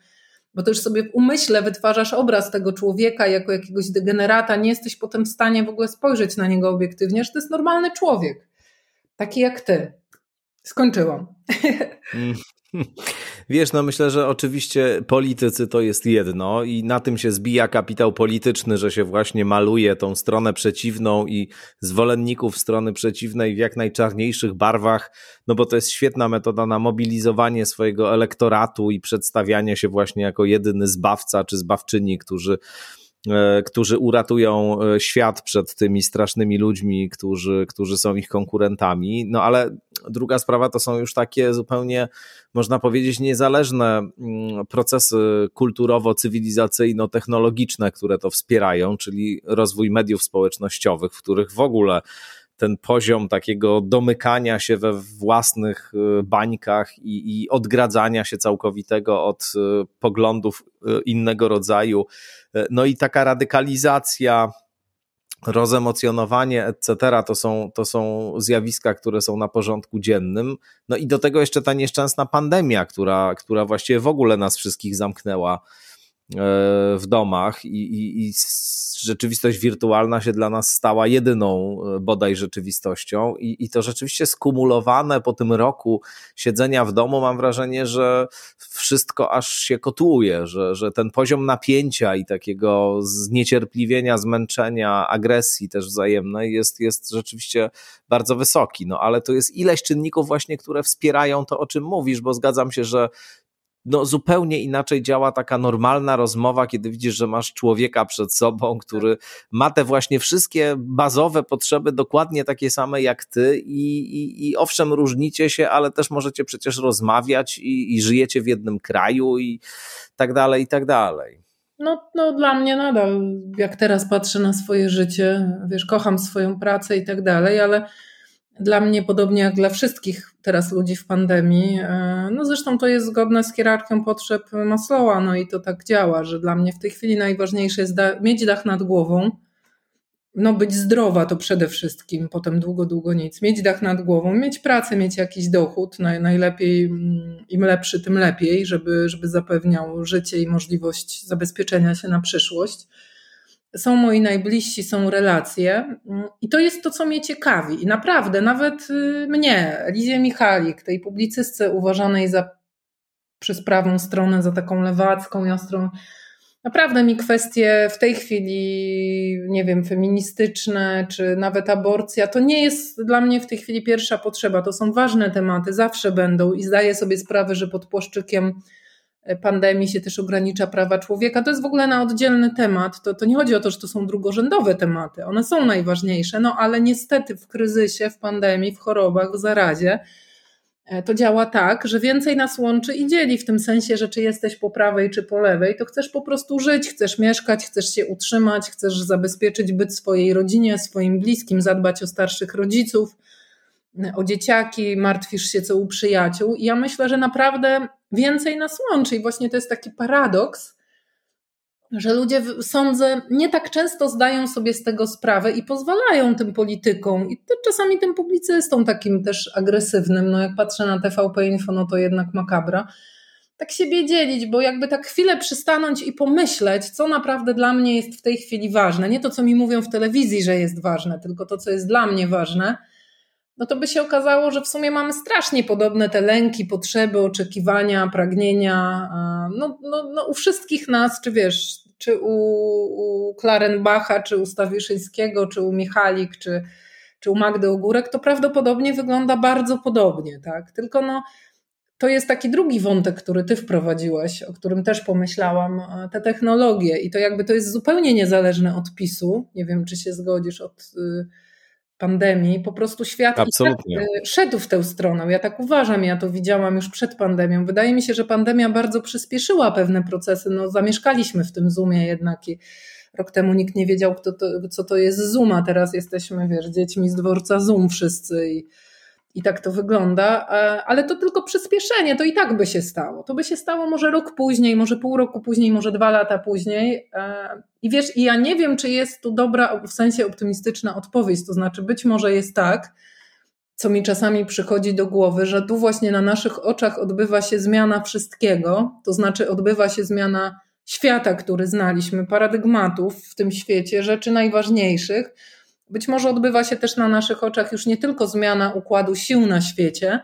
Speaker 2: Bo to już sobie w umyśle wytwarzasz obraz tego człowieka jako jakiegoś degenerata, nie jesteś potem w stanie w ogóle spojrzeć na niego obiektywnie, że to jest normalny człowiek, taki jak ty. Skończyłam.
Speaker 1: Wiesz, no myślę, że oczywiście politycy to jest jedno i na tym się zbija kapitał polityczny, że się właśnie maluje tą stronę przeciwną i zwolenników strony przeciwnej w jak najczarniejszych barwach, no bo to jest świetna metoda na mobilizowanie swojego elektoratu i przedstawianie się właśnie jako jedyny zbawca czy zbawczyni, którzy którzy uratują e, świat przed tymi strasznymi ludźmi, którzy, którzy są ich konkurentami. No ale druga sprawa to są już takie zupełnie, można powiedzieć, niezależne mm, procesy kulturowo-cywilizacyjno-technologiczne, które to wspierają, czyli rozwój mediów społecznościowych, w których w ogóle ten poziom takiego domykania się we własnych y, bańkach i, i odgradzania się całkowitego od y, poglądów y, innego rodzaju. No i taka radykalizacja rozemocjonowanie, etc., to są, to są zjawiska, które są na porządku dziennym. No i do tego jeszcze ta nieszczęsna pandemia, która, która właściwie w ogóle nas wszystkich zamknęła w domach i, i, i rzeczywistość wirtualna się dla nas stała jedyną e, bodaj rzeczywistością i, i to rzeczywiście skumulowane po tym roku siedzenia w domu mam wrażenie, że wszystko aż się kotłuje, że, że ten poziom napięcia i takiego zniecierpliwienia, zmęczenia, agresji też wzajemnej jest, jest rzeczywiście bardzo wysoki. No ale to jest ileś czynników właśnie, które wspierają to, o czym mówisz, bo zgadzam się, że no, zupełnie inaczej działa taka normalna rozmowa, kiedy widzisz, że masz człowieka przed sobą, który ma te właśnie wszystkie bazowe potrzeby dokładnie takie same jak ty i, i, i owszem, różnicie się, ale też możecie przecież rozmawiać i, i żyjecie w jednym kraju i tak dalej, i tak dalej.
Speaker 2: No, no, dla mnie nadal, jak teraz patrzę na swoje życie, wiesz, kocham swoją pracę i tak dalej, ale dla mnie, podobnie jak dla wszystkich teraz ludzi w pandemii, e, no zresztą to jest zgodne z hierarchią potrzeb Maslowa, no i to tak działa, że dla mnie w tej chwili najważniejsze jest mieć dach nad głową, no być zdrowa to przede wszystkim, potem długo, długo nic, mieć dach nad głową, mieć pracę, mieć jakiś dochód, najlepiej mm, im lepszy, tym lepiej, żeby, żeby zapewniał życie i możliwość zabezpieczenia się na przyszłość są moi najbliżsi, są relacje i to jest to, co mnie ciekawi. I naprawdę, nawet y, mnie, Lizie Michalik, tej publicystce uważanej za przez prawą stronę, za taką lewacką i ostrą, naprawdę mi kwestie w tej chwili, nie wiem, feministyczne, czy nawet aborcja, to nie jest dla mnie w tej chwili pierwsza potrzeba. To są ważne tematy, zawsze będą i zdaję sobie sprawę, że pod płaszczykiem pandemii się też ogranicza prawa człowieka. To jest w ogóle na oddzielny temat. To, to nie chodzi o to, że to są drugorzędowe tematy. One są najważniejsze, no ale niestety w kryzysie, w pandemii, w chorobach, w zarazie e, to działa tak, że więcej nas łączy i dzieli w tym sensie, że czy jesteś po prawej, czy po lewej, to chcesz po prostu żyć, chcesz mieszkać, chcesz się utrzymać, chcesz zabezpieczyć byt swojej rodzinie, swoim bliskim, zadbać o starszych rodziców o dzieciaki, martwisz się co u przyjaciół. I ja myślę, że naprawdę więcej nas łączy. I właśnie to jest taki paradoks, że ludzie, sądzę, nie tak często zdają sobie z tego sprawę i pozwalają tym politykom i czasami tym publicystom takim też agresywnym, no jak patrzę na TVP Info, no to jednak makabra, tak siebie dzielić, bo jakby tak chwilę przystanąć i pomyśleć, co naprawdę dla mnie jest w tej chwili ważne. Nie to, co mi mówią w telewizji, że jest ważne, tylko to, co jest dla mnie ważne – no to by się okazało, że w sumie mamy strasznie podobne te lęki, potrzeby, oczekiwania, pragnienia. No, no, no u wszystkich nas, czy wiesz, czy u, u Klarenbacha, czy u Stawiszyńskiego, czy u Michalik, czy, czy u Magdy Ogórek, to prawdopodobnie wygląda bardzo podobnie, tak? Tylko no, to jest taki drugi wątek, który ty wprowadziłeś, o którym też pomyślałam, te technologie i to jakby to jest zupełnie niezależne od PiSu. Nie wiem, czy się zgodzisz od y, pandemii, po prostu świat
Speaker 1: Absolutnie.
Speaker 2: Y, szedł w tę stronę. Ja tak uważam, ja to widziałam już przed pandemią. Wydaje mi się, że pandemia bardzo przyspieszyła pewne procesy. No, zamieszkaliśmy w tym Zoomie jednak i rok temu nikt nie wiedział, kto to, co to jest Zoom, a teraz jesteśmy, wiesz, dziećmi z dworca Zoom wszyscy i i tak to wygląda, e, ale to tylko przyspieszenie, to i tak by się stało. To by się stało może rok później, może pół roku później, może dwa lata później. E, I wiesz, i ja nie wiem, czy jest tu dobra, w sensie optymistyczna odpowiedź. To znaczy, być może jest tak, co mi czasami przychodzi do głowy, że tu właśnie na naszych oczach odbywa się zmiana wszystkiego, to znaczy odbywa się zmiana świata, który znaliśmy, paradygmatów w tym świecie, rzeczy najważniejszych być może odbywa się też na naszych oczach już nie tylko zmiana układu sił na świecie,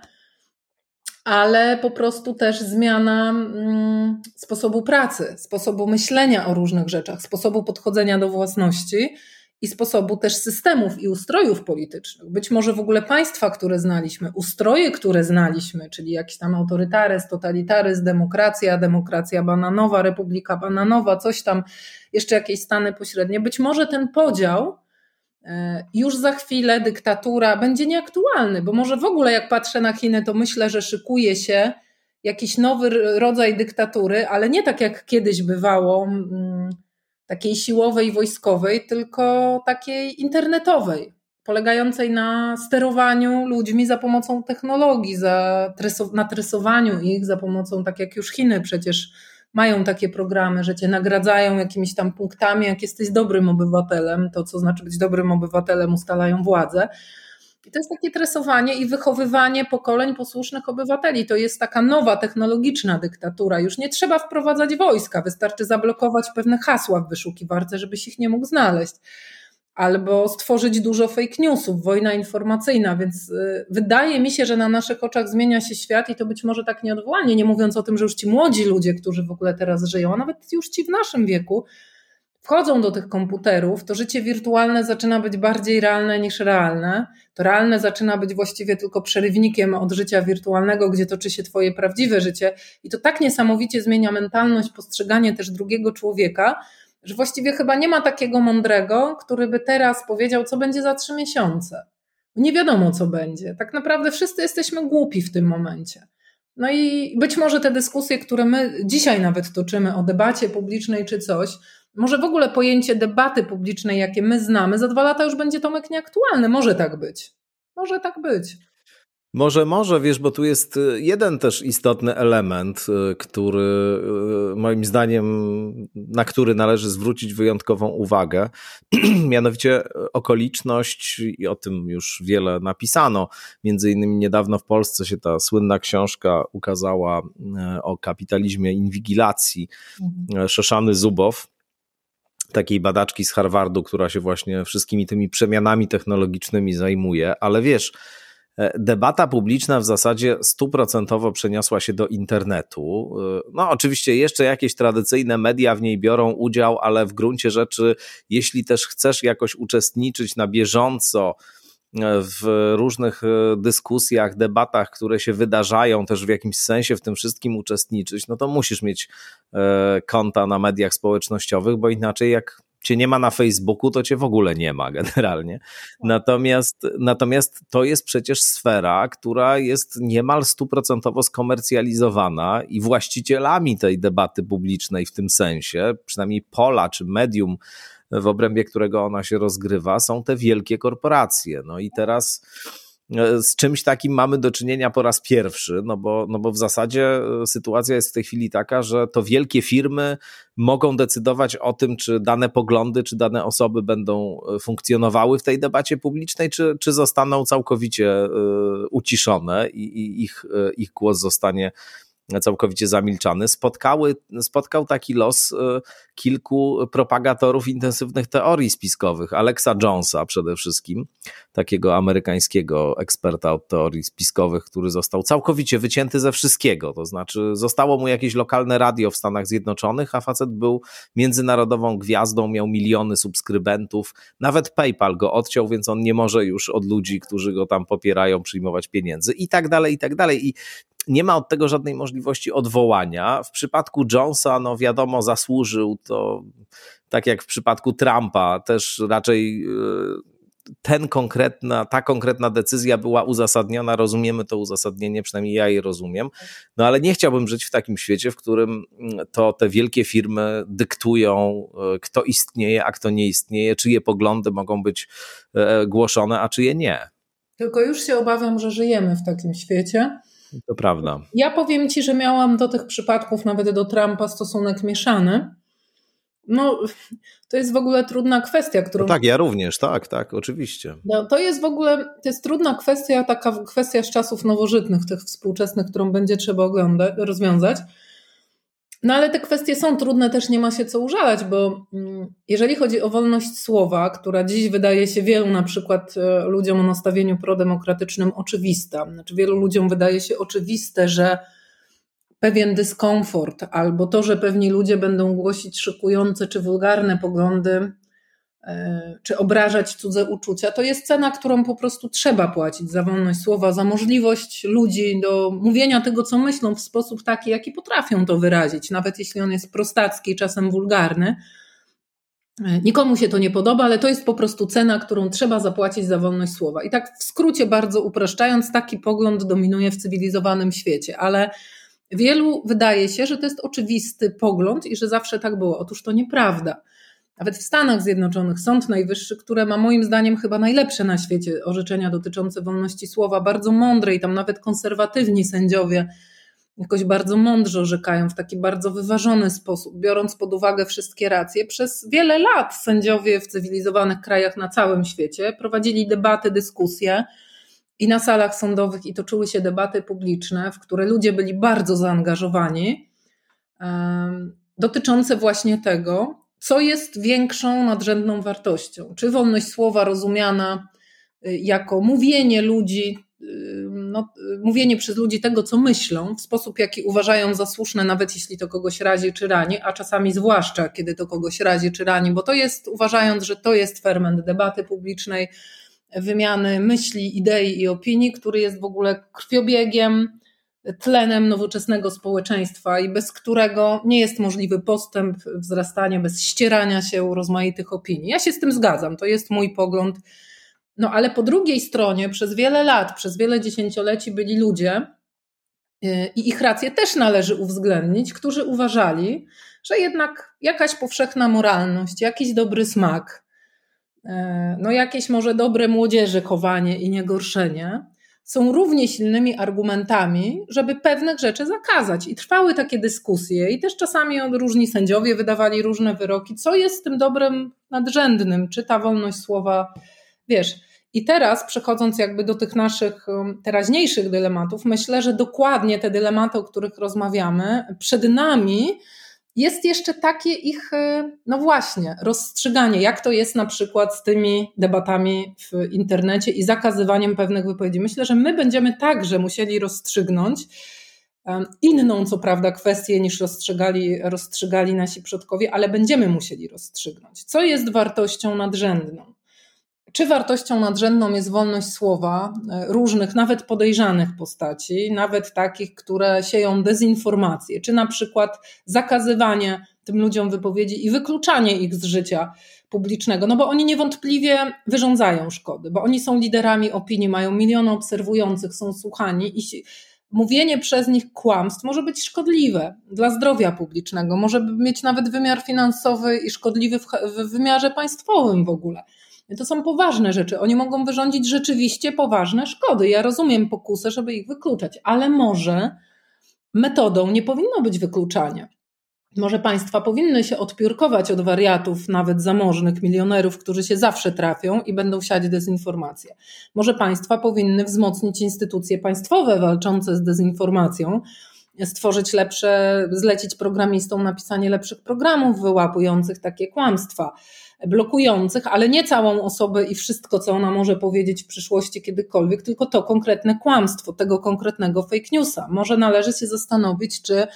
Speaker 2: ale po prostu też zmiana mm, sposobu pracy, sposobu myślenia o różnych rzeczach, sposobu podchodzenia do własności i sposobu też systemów i ustrojów politycznych. Być może w ogóle państwa, które znaliśmy, ustroje, które znaliśmy, czyli jakiś tam autorytaryzm, totalitaryzm, demokracja, demokracja bananowa, republika bananowa, coś tam, jeszcze jakieś stany pośrednie. Być może ten podział już za chwilę dyktatura będzie nieaktualny, bo może w ogóle jak patrzę na Chiny, to myślę, że szykuje się jakiś nowy rodzaj dyktatury, ale nie tak jak kiedyś bywało, mm, takiej siłowej, wojskowej, tylko takiej internetowej, polegającej na sterowaniu ludźmi za pomocą technologii, za na tresowaniu ich za pomocą, tak jak już Chiny przecież mają takie programy, że cię nagradzają jakimiś tam punktami, jak jesteś dobrym obywatelem, to co znaczy być dobrym obywatelem ustalają władze. I to jest takie tresowanie i wychowywanie pokoleń posłusznych obywateli. To jest taka nowa technologiczna dyktatura. Już nie trzeba wprowadzać wojska, wystarczy zablokować pewne hasła w wyszukiwarce, żebyś ich nie mógł znaleźć. Albo stworzyć dużo fake newsów, wojna informacyjna, więc y, wydaje mi się, że na naszych oczach zmienia się świat i to być może tak nieodwołalnie, nie mówiąc o tym, że już ci młodzi ludzie, którzy w ogóle teraz żyją, a nawet już ci w naszym wieku, wchodzą do tych komputerów, to życie wirtualne zaczyna być bardziej realne niż realne. To realne zaczyna być właściwie tylko przerywnikiem od życia wirtualnego, gdzie toczy się Twoje prawdziwe życie. I to tak niesamowicie zmienia mentalność, postrzeganie też drugiego człowieka, że właściwie chyba nie ma takiego mądrego, który by teraz powiedział, co będzie za trzy miesiące. Nie wiadomo, co będzie. Tak naprawdę wszyscy jesteśmy głupi w tym momencie. No i być może te dyskusje, które my dzisiaj nawet toczymy o debacie publicznej czy coś, może w ogóle pojęcie debaty publicznej, jakie my znamy, za dwa lata już będzie Tomek nieaktualny. Może tak być. Może tak być.
Speaker 1: Może, może, wiesz, bo tu jest y, jeden też istotny element, y, który y, moim zdaniem, na który należy zwrócić wyjątkową uwagę, mianowicie okoliczność, i o tym już wiele napisano, między innymi niedawno w Polsce się ta słynna książka ukazała o kapitalizmie inwigilacji mhm. Szoszany Zubow takiej badaczki z Harvardu, która się właśnie wszystkimi tymi przemianami technologicznymi zajmuje, ale wiesz, debata publiczna w zasadzie stuprocentowo przeniosła się do internetu. E, no, oczywiście jeszcze jakieś tradycyjne media w niej biorą udział, ale w gruncie rzeczy, jeśli też chcesz jakoś uczestniczyć na bieżąco, w różnych e, dyskusjach, debatach, które się wydarzają, też w jakimś sensie w tym wszystkim uczestniczyć, no to musisz mieć e, konta na mediach społecznościowych, bo inaczej jak cię nie ma na Facebooku, to cię w ogóle nie ma generalnie. Natomiast, natomiast to jest przecież sfera, która jest niemal stuprocentowo skomercjalizowana i właścicielami tej debaty publicznej w tym sensie, przynajmniej pola czy medium, w obrębie którego ona się rozgrywa, są te wielkie korporacje. No i teraz z czymś takim mamy do czynienia po raz pierwszy, no bo, no bo w zasadzie e, sytuacja jest w tej chwili taka, że to wielkie firmy mogą decydować o tym, czy dane poglądy, czy dane osoby będą e, funkcjonowały w tej debacie publicznej, czy, czy zostaną całkowicie uciszone i, i ich, ich głos zostanie całkowicie zamilczany. Spotkały, spotkał taki los e, kilku propagatorów intensywnych teorii spiskowych. Alexa Jonesa przede wszystkim, takiego amerykańskiego eksperta od teorii spiskowych, który został całkowicie wycięty ze wszystkiego. To znaczy, zostało mu jakieś lokalne radio w Stanach Zjednoczonych, a facet był międzynarodową gwiazdą, miał miliony subskrybentów. Nawet PayPal go odciął, więc on nie może już od ludzi, którzy go tam popierają, przyjmować pieniędzy i tak dalej, i tak dalej. I nie ma od tego żadnej możliwości odwołania. W przypadku Jonesa, no wiadomo, zasłużył to, tak jak w przypadku Trumpa, też raczej e, ten konkretna, ta konkretna decyzja była uzasadniona, rozumiemy to uzasadnienie, przynajmniej ja je rozumiem, no ale nie chciałbym żyć w takim świecie, w którym mm, to te wielkie firmy dyktują, e, kto istnieje, a kto nie istnieje, czyje poglądy mogą być e, głoszone, a czyje nie.
Speaker 2: Tylko już się obawiam, że żyjemy w takim świecie,
Speaker 1: to prawda.
Speaker 2: Ja powiem Ci, że miałam do tych przypadków, nawet do Trumpa, stosunek mieszany. No, to jest w ogóle trudna kwestia, którą. No
Speaker 1: tak, ja również, tak, tak, oczywiście.
Speaker 2: No, to jest w ogóle, to jest trudna kwestia, taka kwestia z czasów nowożytnych, tych współczesnych, którą będzie trzeba oglądać, rozwiązać. No ale te kwestie są trudne, też nie ma się co użalać, bo mm, jeżeli chodzi o wolność słowa, która dziś wydaje się wielu na przykład e, ludziom o nastawieniu prodemokratycznym oczywista, znaczy wielu ludziom wydaje się oczywiste, że pewien dyskomfort albo to, że pewni ludzie będą głosić szykujące czy wulgarne poglądy, czy obrażać cudze uczucia, to jest cena, którą po prostu trzeba płacić za wolność słowa, za możliwość ludzi do mówienia tego, co myślą w sposób taki, jaki potrafią to wyrazić, nawet jeśli on jest prostacki, czasem wulgarny. E, nikomu się to nie podoba, ale to jest po prostu cena, którą trzeba zapłacić za wolność słowa. I tak w skrócie, bardzo upraszczając, taki pogląd dominuje w cywilizowanym świecie, ale wielu wydaje się, że to jest oczywisty pogląd i że zawsze tak było. Otóż to nieprawda. Nawet w Stanach Zjednoczonych Sąd Najwyższy, które ma moim zdaniem chyba najlepsze na świecie orzeczenia dotyczące wolności słowa, bardzo mądre i tam nawet konserwatywni sędziowie jakoś bardzo mądrze orzekają, w taki bardzo wyważony sposób, biorąc pod uwagę wszystkie racje. Przez wiele lat sędziowie w cywilizowanych krajach na całym świecie prowadzili debaty, dyskusje i na salach sądowych i toczyły się debaty publiczne, w które ludzie byli bardzo zaangażowani, dotyczące właśnie tego, co jest większą nadrzędną wartością. Czy wolność słowa rozumiana y, jako mówienie ludzi, y, no, y, mówienie przez ludzi tego, co myślą, w sposób, jaki uważają za słuszne, nawet jeśli to kogoś razi czy rani, a czasami zwłaszcza, kiedy to kogoś razi czy rani, bo to jest, uważając, że to jest ferment debaty publicznej, wymiany myśli, idei i opinii, który jest w ogóle krwiobiegiem, tlenem nowoczesnego społeczeństwa i bez którego nie jest możliwy postęp, wzrastanie, bez ścierania się rozmaitych opinii. Ja się z tym zgadzam, to jest mój pogląd. No ale po drugiej stronie przez wiele lat, przez wiele dziesięcioleci byli ludzie, y, i ich racje też należy uwzględnić, którzy uważali, że jednak jakaś powszechna moralność, jakiś dobry smak, y, no jakieś może dobre młodzieży chowanie i niegorszenie są równie silnymi argumentami, żeby pewnych rzeczy zakazać. I trwały takie dyskusje, i też czasami różni sędziowie wydawali różne wyroki, co jest tym dobrem nadrzędnym, czy ta wolność słowa, wiesz. I teraz, przechodząc jakby do tych naszych um, teraźniejszych dylematów, myślę, że dokładnie te dylematy, o których rozmawiamy, przed nami jest jeszcze takie ich, e, no właśnie, rozstrzyganie, jak to jest na przykład z tymi debatami w internecie i zakazywaniem pewnych wypowiedzi. Myślę, że my będziemy także musieli rozstrzygnąć inną, co prawda, kwestię niż rozstrzygali, rozstrzygali nasi przodkowie, ale będziemy musieli rozstrzygnąć. Co jest wartością nadrzędną? Czy wartością nadrzędną jest wolność słowa e, różnych, nawet podejrzanych postaci, nawet takich, które sieją dezinformację, czy na przykład zakazywanie tym ludziom wypowiedzi i wykluczanie ich z życia publicznego, no bo oni niewątpliwie wyrządzają szkody, bo oni są liderami opinii, mają miliony obserwujących, są słuchani i mówienie przez nich kłamstw może być szkodliwe dla zdrowia publicznego, może mieć nawet wymiar finansowy i szkodliwy w wymiarze państwowym w ogóle. To są poważne rzeczy. Oni mogą wyrządzić rzeczywiście poważne szkody. Ja rozumiem pokusę, żeby ich wykluczać, ale może metodą nie powinno być wykluczanie. Może państwa powinny się odpiórkować od wariatów, nawet zamożnych milionerów, którzy się zawsze trafią i będą siać dezinformację. Może państwa powinny wzmocnić instytucje państwowe walczące z dezinformacją, stworzyć lepsze, zlecić programistom napisanie lepszych programów wyłapujących takie kłamstwa blokujących, ale nie całą osobę i wszystko, co ona może powiedzieć w przyszłości kiedykolwiek, tylko to konkretne kłamstwo, tego konkretnego fake newsa. Może należy się zastanowić, czy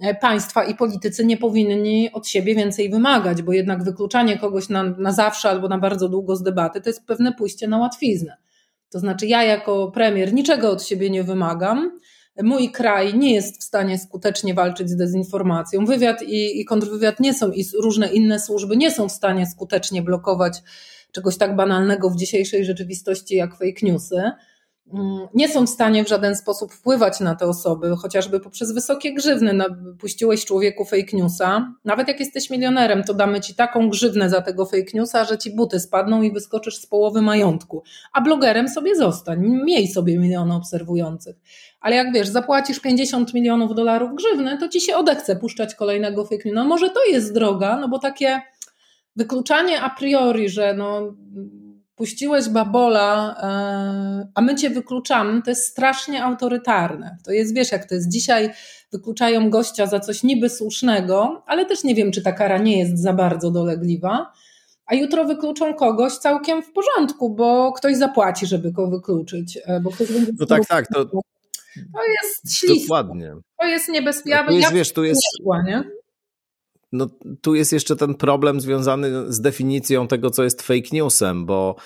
Speaker 2: e, państwa i politycy nie powinni od siebie więcej wymagać, bo jednak wykluczanie kogoś na, na zawsze albo na bardzo długo z debaty to jest pewne pójście na łatwiznę. To znaczy, ja jako premier niczego od siebie nie wymagam, mój kraj nie jest w stanie skutecznie walczyć z dezinformacją. Wywiad i, i kontrwywiad nie są i różne inne służby nie są w stanie skutecznie blokować czegoś tak banalnego w dzisiejszej rzeczywistości jak fake newsy. Mm, nie są w stanie w żaden sposób wpływać na te osoby, chociażby poprzez wysokie grzywny. No, puściłeś człowieku fake newsa, nawet jak jesteś milionerem, to damy ci taką grzywnę za tego fake newsa, że ci buty spadną i wyskoczysz z połowy majątku. A blogerem sobie zostań, miej sobie miliony obserwujących. Ale jak wiesz, zapłacisz 50 milionów dolarów grzywny, to ci się odechce puszczać kolejnego fake newsa. No może to jest droga, no bo takie wykluczanie a priori, że no puściłeś babola, e, a my cię wykluczamy, to jest strasznie autorytarne. To jest, wiesz, jak to jest dzisiaj, wykluczają gościa za coś niby słusznego, ale też nie wiem, czy ta kara nie jest za bardzo dolegliwa. A jutro wykluczą kogoś całkiem w porządku, bo ktoś zapłaci, żeby go wykluczyć. E, bo ktoś będzie
Speaker 1: no tak, tak. To, to
Speaker 2: jest.
Speaker 1: Dokładnie.
Speaker 2: To jest niebezpieczne.
Speaker 1: Jest, wiesz, tu jest, nie? No tu jest jeszcze ten problem związany z definicją tego, co jest fake newsem, bo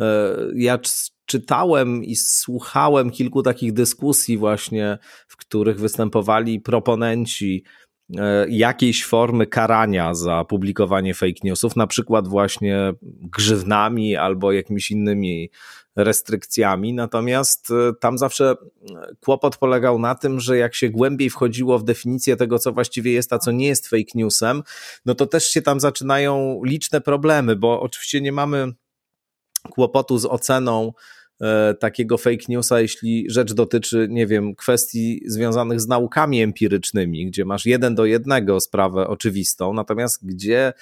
Speaker 1: e, ja czytałem i słuchałem kilku takich dyskusji właśnie, w których występowali proponenci e, jakiejś formy karania za publikowanie fake newsów, na przykład właśnie grzywnami albo jakimiś innymi restrykcjami, natomiast e, tam zawsze e, kłopot polegał na tym, że jak się głębiej wchodziło w definicję tego, co właściwie jest, a co nie jest fake newsem, no to też się tam zaczynają liczne problemy, bo oczywiście nie mamy kłopotu z oceną e, takiego fake newsa, jeśli rzecz dotyczy, nie wiem, kwestii związanych z naukami empirycznymi, gdzie masz jeden do jednego sprawę oczywistą, natomiast gdzie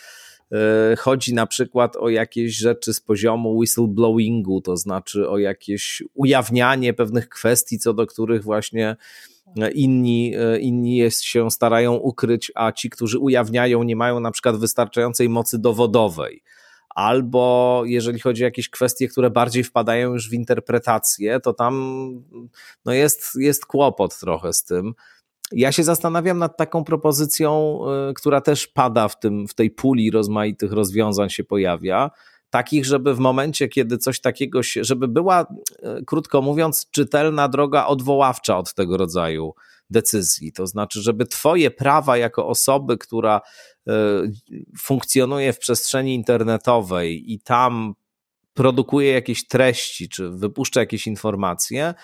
Speaker 1: chodzi na przykład o jakieś rzeczy z poziomu whistleblowingu, to znaczy o jakieś ujawnianie pewnych kwestii, co do których właśnie inni, e, inni jest, się starają ukryć, a ci, którzy ujawniają, nie mają na przykład wystarczającej mocy dowodowej. Albo jeżeli chodzi o jakieś kwestie, które bardziej wpadają już w interpretację, to tam no jest, jest kłopot trochę z tym. Ja się zastanawiam nad taką propozycją, e, która też pada w, tym, w tej puli rozmaitych rozwiązań się pojawia, takich, żeby w momencie, kiedy coś takiego się, żeby była, e, krótko mówiąc, czytelna droga odwoławcza od tego rodzaju decyzji. To znaczy, żeby Twoje prawa jako osoby, która e, funkcjonuje w przestrzeni internetowej i tam produkuje jakieś treści, czy wypuszcza jakieś informacje,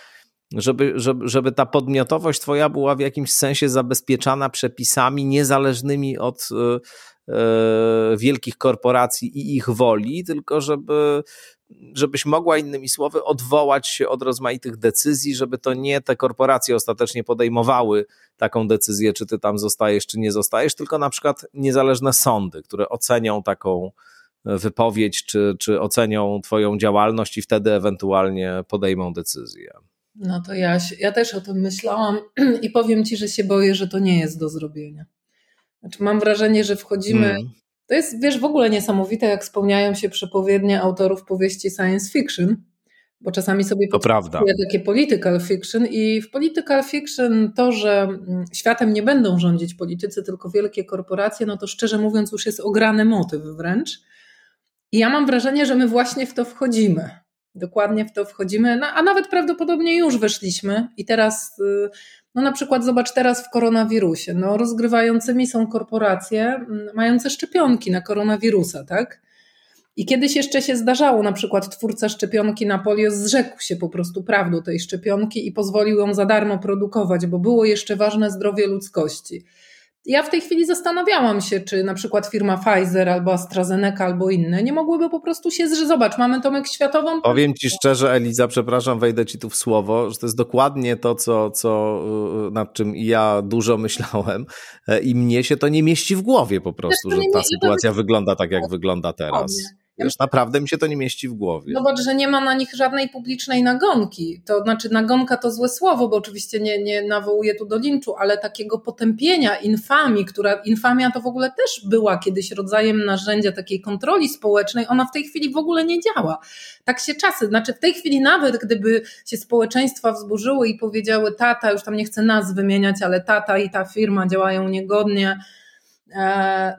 Speaker 1: żeby, żeby, żeby ta podmiotowość Twoja była w jakimś sensie zabezpieczana przepisami niezależnymi od e, E, wielkich korporacji i ich woli, tylko żeby, żebyś mogła innymi słowy odwołać się od rozmaitych decyzji, żeby to nie te korporacje ostatecznie podejmowały taką decyzję, czy ty tam zostajesz, czy nie zostajesz, tylko na przykład niezależne sądy, które ocenią taką wypowiedź, czy, czy ocenią twoją działalność i wtedy ewentualnie podejmą decyzję.
Speaker 2: No to ja, ja też o tym myślałam i powiem ci, że się boję, że to nie jest do zrobienia. Znaczy mam wrażenie, że wchodzimy. Mm. To jest, wiesz, w ogóle niesamowite, jak spełniają się przepowiednie autorów powieści science fiction, bo czasami sobie
Speaker 1: to prawda.
Speaker 2: takie political fiction i w political fiction to, że mm, światem nie będą rządzić politycy, tylko wielkie korporacje, no to szczerze mówiąc już jest ograny motyw wręcz. I ja mam wrażenie, że my właśnie w to wchodzimy. Dokładnie w to wchodzimy, no, a nawet prawdopodobnie już weszliśmy i teraz y, no na przykład zobacz teraz w koronawirusie. No rozgrywającymi są korporacje mm, mające szczepionki na koronawirusa, tak? I kiedyś jeszcze się zdarzało, na przykład twórca szczepionki na polio zrzekł się po prostu prawdu tej szczepionki i pozwolił ją za darmo produkować, bo było jeszcze ważne zdrowie ludzkości. Ja w tej chwili zastanawiałam się, czy na przykład firma Pfizer albo AstraZeneca albo inne nie mogłyby po prostu się zrzeć. Zobacz, mamy Tomek światową.
Speaker 1: Powiem ci szczerze, Eliza, przepraszam, wejdę ci tu w słowo, że to jest dokładnie to, co, co, y, nad czym ja dużo myślałem e, i mnie się to nie mieści w głowie po prostu, że ta sytuacja wygląda tak, jak wygląda teraz. Już naprawdę mi się to nie mieści w głowie.
Speaker 2: Zobacz, że nie ma na nich żadnej publicznej nagonki. To znaczy, nagonka to złe słowo, bo oczywiście nie, nie nawołuje tu do linczu, ale takiego potępienia infamii, która infamia to w ogóle też była kiedyś rodzajem narzędzia takiej kontroli społecznej, ona w tej chwili w ogóle nie działa. Tak się czasy, znaczy w tej chwili nawet gdyby się społeczeństwa wzburzyły i powiedziały, tata, już tam nie chcę nas wymieniać, ale tata i ta firma działają niegodnie,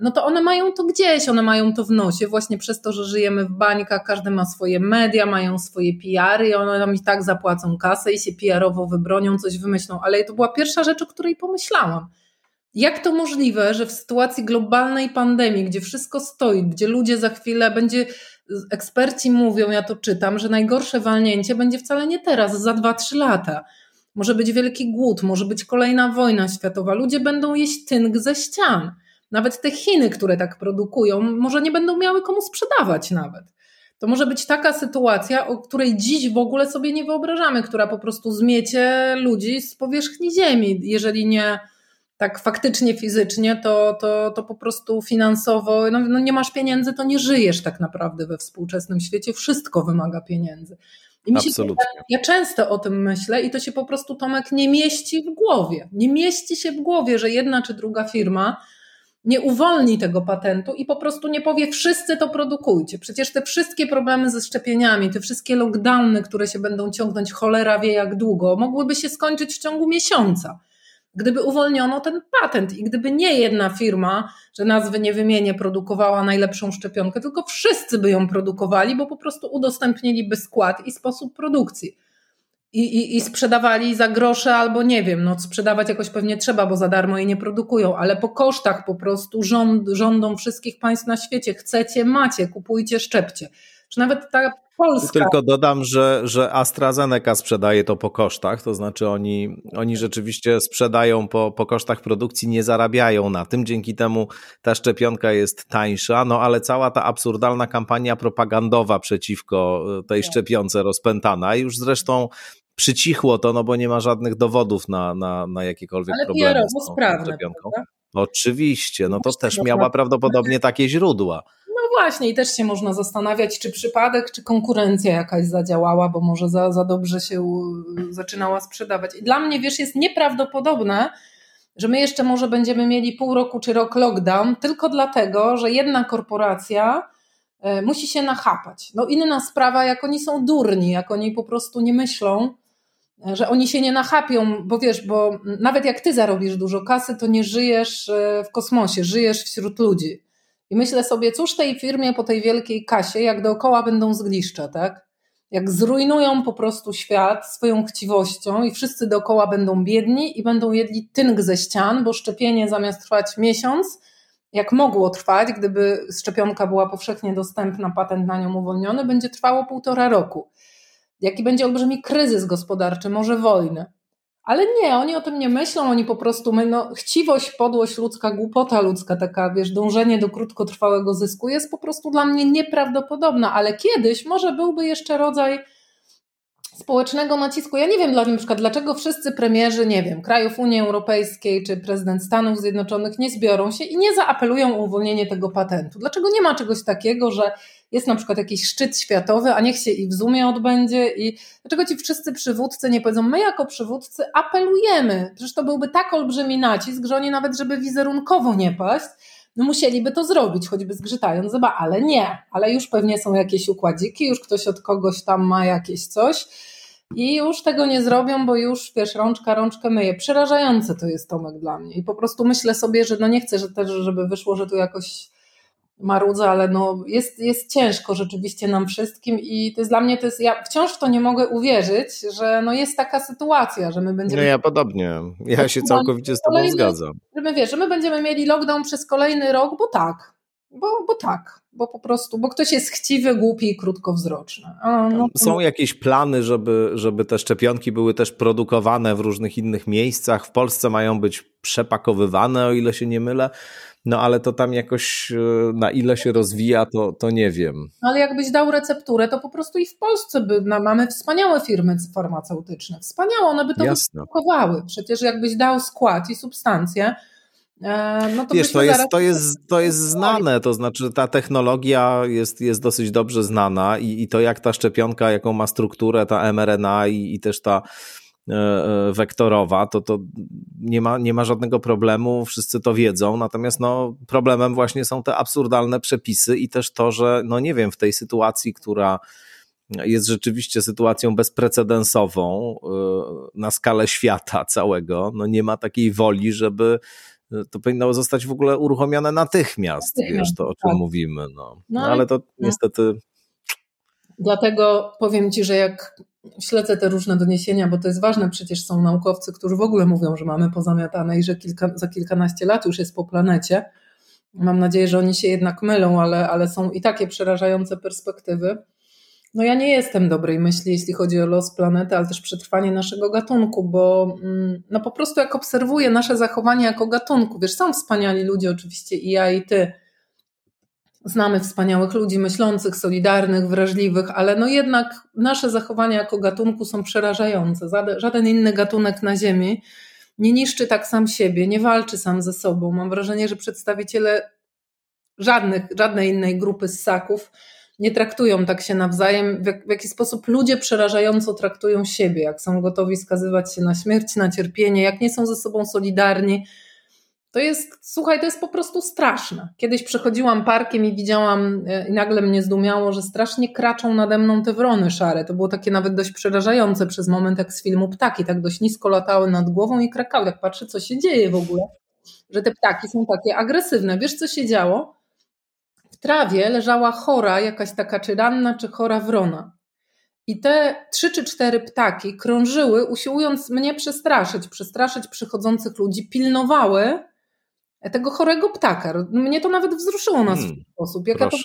Speaker 2: no to one mają to gdzieś, one mają to w nosie, właśnie przez to, że żyjemy w bańkach, każdy ma swoje media, mają swoje PR-y i one nam i tak zapłacą kasę i się PR-owo wybronią, coś wymyślą. Ale to była pierwsza rzecz, o której pomyślałam. Jak to możliwe, że w sytuacji globalnej pandemii, gdzie wszystko stoi, gdzie ludzie za chwilę będzie, eksperci mówią, ja to czytam, że najgorsze walnięcie będzie wcale nie teraz, za 2-3 lata. Może być wielki głód, może być kolejna wojna światowa. Ludzie będą jeść tynk ze ścian. Nawet te Chiny, które tak produkują, może nie będą miały komu sprzedawać nawet. To może być taka sytuacja, o której dziś w ogóle sobie nie wyobrażamy, która po prostu zmiecie ludzi z powierzchni Ziemi. Jeżeli nie tak faktycznie, fizycznie, to, to, to po prostu finansowo, no, no nie masz pieniędzy, to nie żyjesz tak naprawdę we współczesnym świecie. Wszystko wymaga pieniędzy. I mi się, ja często o tym myślę i to się po prostu Tomek nie mieści w głowie. Nie mieści się w głowie, że jedna czy druga firma nie uwolni tego patentu i po prostu nie powie, wszyscy to produkujcie. Przecież te wszystkie problemy ze szczepieniami, te wszystkie lockdowny, które się będą ciągnąć cholera wie jak długo, mogłyby się skończyć w ciągu miesiąca. Gdyby uwolniono ten patent i gdyby nie jedna firma, że nazwy nie wymienię, produkowała najlepszą szczepionkę, tylko wszyscy by ją produkowali, bo po prostu udostępniliby skład i sposób produkcji i, i, i sprzedawali za grosze albo nie wiem, no sprzedawać jakoś pewnie trzeba, bo za darmo jej nie produkują, ale po kosztach po prostu rząd, rządom wszystkich państw na świecie chcecie, macie, kupujcie, szczepcie. Czy nawet ta Polska.
Speaker 1: Tylko dodam, że, że AstraZeneca sprzedaje to po kosztach, to znaczy oni, oni rzeczywiście sprzedają po, po kosztach produkcji, nie zarabiają na tym, dzięki temu ta szczepionka jest tańsza, no ale cała ta absurdalna kampania propagandowa przeciwko e, tej tak. szczepionce rozpętana, już zresztą przycichło to, no bo nie ma żadnych dowodów na, na, na jakiekolwiek
Speaker 2: ale
Speaker 1: problemy
Speaker 2: z tą szczepionką. Prawda?
Speaker 1: Oczywiście, no to też miała prawdopodobnie takie źródła.
Speaker 2: Właśnie, i też się można zastanawiać, czy przypadek, czy konkurencja jakaś zadziałała, bo może za, za dobrze się zaczynała sprzedawać. I dla mnie, wiesz, jest nieprawdopodobne, że my jeszcze może będziemy mieli pół roku czy rok lockdown, tylko dlatego, że jedna korporacja e, musi się nachapać. No inna sprawa, jak oni są durni, jak oni po prostu nie myślą, że oni się nie nachapią, bo wiesz, bo nawet jak ty zarobisz dużo kasy, to nie żyjesz e, w kosmosie, żyjesz wśród ludzi. I myślę sobie, cóż tej firmie po tej wielkiej kasie, jak dookoła będą zgliszcza, tak? Jak zrujnują po prostu świat swoją chciwością i wszyscy dookoła będą biedni i będą jedli tynk ze ścian, bo szczepienie zamiast trwać miesiąc, jak mogło trwać, gdyby szczepionka była powszechnie dostępna, patent na nią uwolniony, będzie trwało półtora roku jaki będzie olbrzymi kryzys gospodarczy, może wojny. Ale nie, oni o tym nie myślą, oni po prostu, no, chciwość, podłość ludzka, głupota ludzka, taka, wiesz, dążenie do krótkotrwałego zysku jest po prostu dla mnie nieprawdopodobna, ale kiedyś może byłby jeszcze rodzaj społecznego nacisku. Ja nie wiem na przykład, dlaczego wszyscy premierzy, nie wiem, krajów Unii Europejskiej czy prezydent Stanów Zjednoczonych nie zbiorą się i nie zaapelują o uwolnienie tego patentu. Dlaczego nie ma czegoś takiego, że jest na przykład jakiś szczyt światowy, a niech się i w Zoomie odbędzie i dlaczego ci wszyscy przywódcy nie powiedzą, my jako przywódcy apelujemy, przecież to byłby tak olbrzymi nacisk, że oni nawet, żeby wizerunkowo nie paść, no musieliby to zrobić, choćby zgrzytając zęba, ale nie, ale już pewnie są jakieś układziki, już ktoś od kogoś tam ma jakieś coś i już tego nie zrobią, bo już, wiesz, rączka rączkę myje. Przerażające to jest Tomek dla mnie i po prostu myślę sobie, że no nie chcę, że też, żeby wyszło, że tu jakoś marudza, ale no jest, jest ciężko rzeczywiście nam wszystkim i to jest dla mnie, to jest, ja wciąż w to nie mogę uwierzyć, że no jest taka sytuacja, że my będziemy...
Speaker 1: No ja podobnie, ja się całkowicie z tobą zgadzam.
Speaker 2: Że my, wiesz, że my będziemy mieli lockdown przez kolejny rok, bo tak, bo, bo tak, bo po prostu, bo ktoś jest chciwy, głupi i krótkowzroczny. A, no,
Speaker 1: Są jakieś plany, żeby, żeby te szczepionki były też produkowane w różnych innych miejscach. W Polsce mają być przepakowywane, o ile się nie mylę. No ale to tam jakoś e, na ile się rozwija, to, to nie wiem.
Speaker 2: Ale jakbyś dał recepturę, to po prostu i w Polsce by, no, mamy wspaniałe firmy farmaceutyczne. Wspaniałe, one by to wyprodukowały. Przecież jakbyś dał skład i substancje, e, no to
Speaker 1: Wiesz, to jest, to, jest, to jest znane, to znaczy ta technologia jest, jest dosyć dobrze znana i, i to jak ta szczepionka, jaką ma strukturę, ta mRNA i, i też ta wektorowa, to, to nie, ma, nie ma żadnego problemu, wszyscy to wiedzą, natomiast no, problemem właśnie są te absurdalne przepisy i też to, że no nie wiem, w tej sytuacji, która jest rzeczywiście sytuacją bezprecedensową e, na skalę świata całego, no nie ma takiej woli, żeby to powinno zostać w ogóle uruchomione natychmiast, natychmiast wiesz, to o czym tak. mówimy. No. no. no ale to no. niestety...
Speaker 2: Dlatego powiem Ci, że jak śledzę te różne doniesienia, bo to jest ważne, przecież są naukowcy, którzy w ogóle mówią, że mamy pozamiatane i że kilka, za kilkanaście lat już jest po planecie. Mam nadzieję, że oni się jednak mylą, ale, ale są i takie przerażające perspektywy. No ja nie jestem dobrej myśli, jeśli chodzi o los planety, ale też przetrwanie naszego gatunku, bo mm, no po prostu jak obserwuję nasze zachowanie jako gatunku, wiesz, są wspaniali ludzie oczywiście i ja i ty, Znamy wspaniałych ludzi, myślących, solidarnych, wrażliwych, ale no jednak nasze zachowania jako gatunku są przerażające. Żaden inny gatunek na Ziemi nie niszczy tak sam siebie, nie walczy sam ze sobą. Mam wrażenie, że przedstawiciele żadnych, żadnej innej grupy ssaków nie traktują tak się nawzajem, w, jak, w jaki sposób ludzie przerażająco traktują siebie, jak są gotowi skazywać się na śmierć, na cierpienie, jak nie są ze sobą solidarni, to jest, słuchaj, to jest po prostu straszne. Kiedyś przechodziłam parkiem i widziałam, e, i nagle mnie zdumiało, że strasznie kraczą nade mną te wrony szare. To było takie nawet dość przerażające przez moment, jak z filmu ptaki, tak dość nisko latały nad głową i krakały. Jak patrzę, co się dzieje w ogóle, że te ptaki są takie agresywne. Wiesz, co się działo? W trawie leżała chora, jakaś taka, czy ranna, czy chora wrona. I te trzy czy cztery ptaki krążyły, usiłując mnie przestraszyć, przestraszyć przychodzących ludzi, pilnowały, tego chorego ptaka. Mnie to nawet wzruszyło na swój hmm, sposób. Jak ja to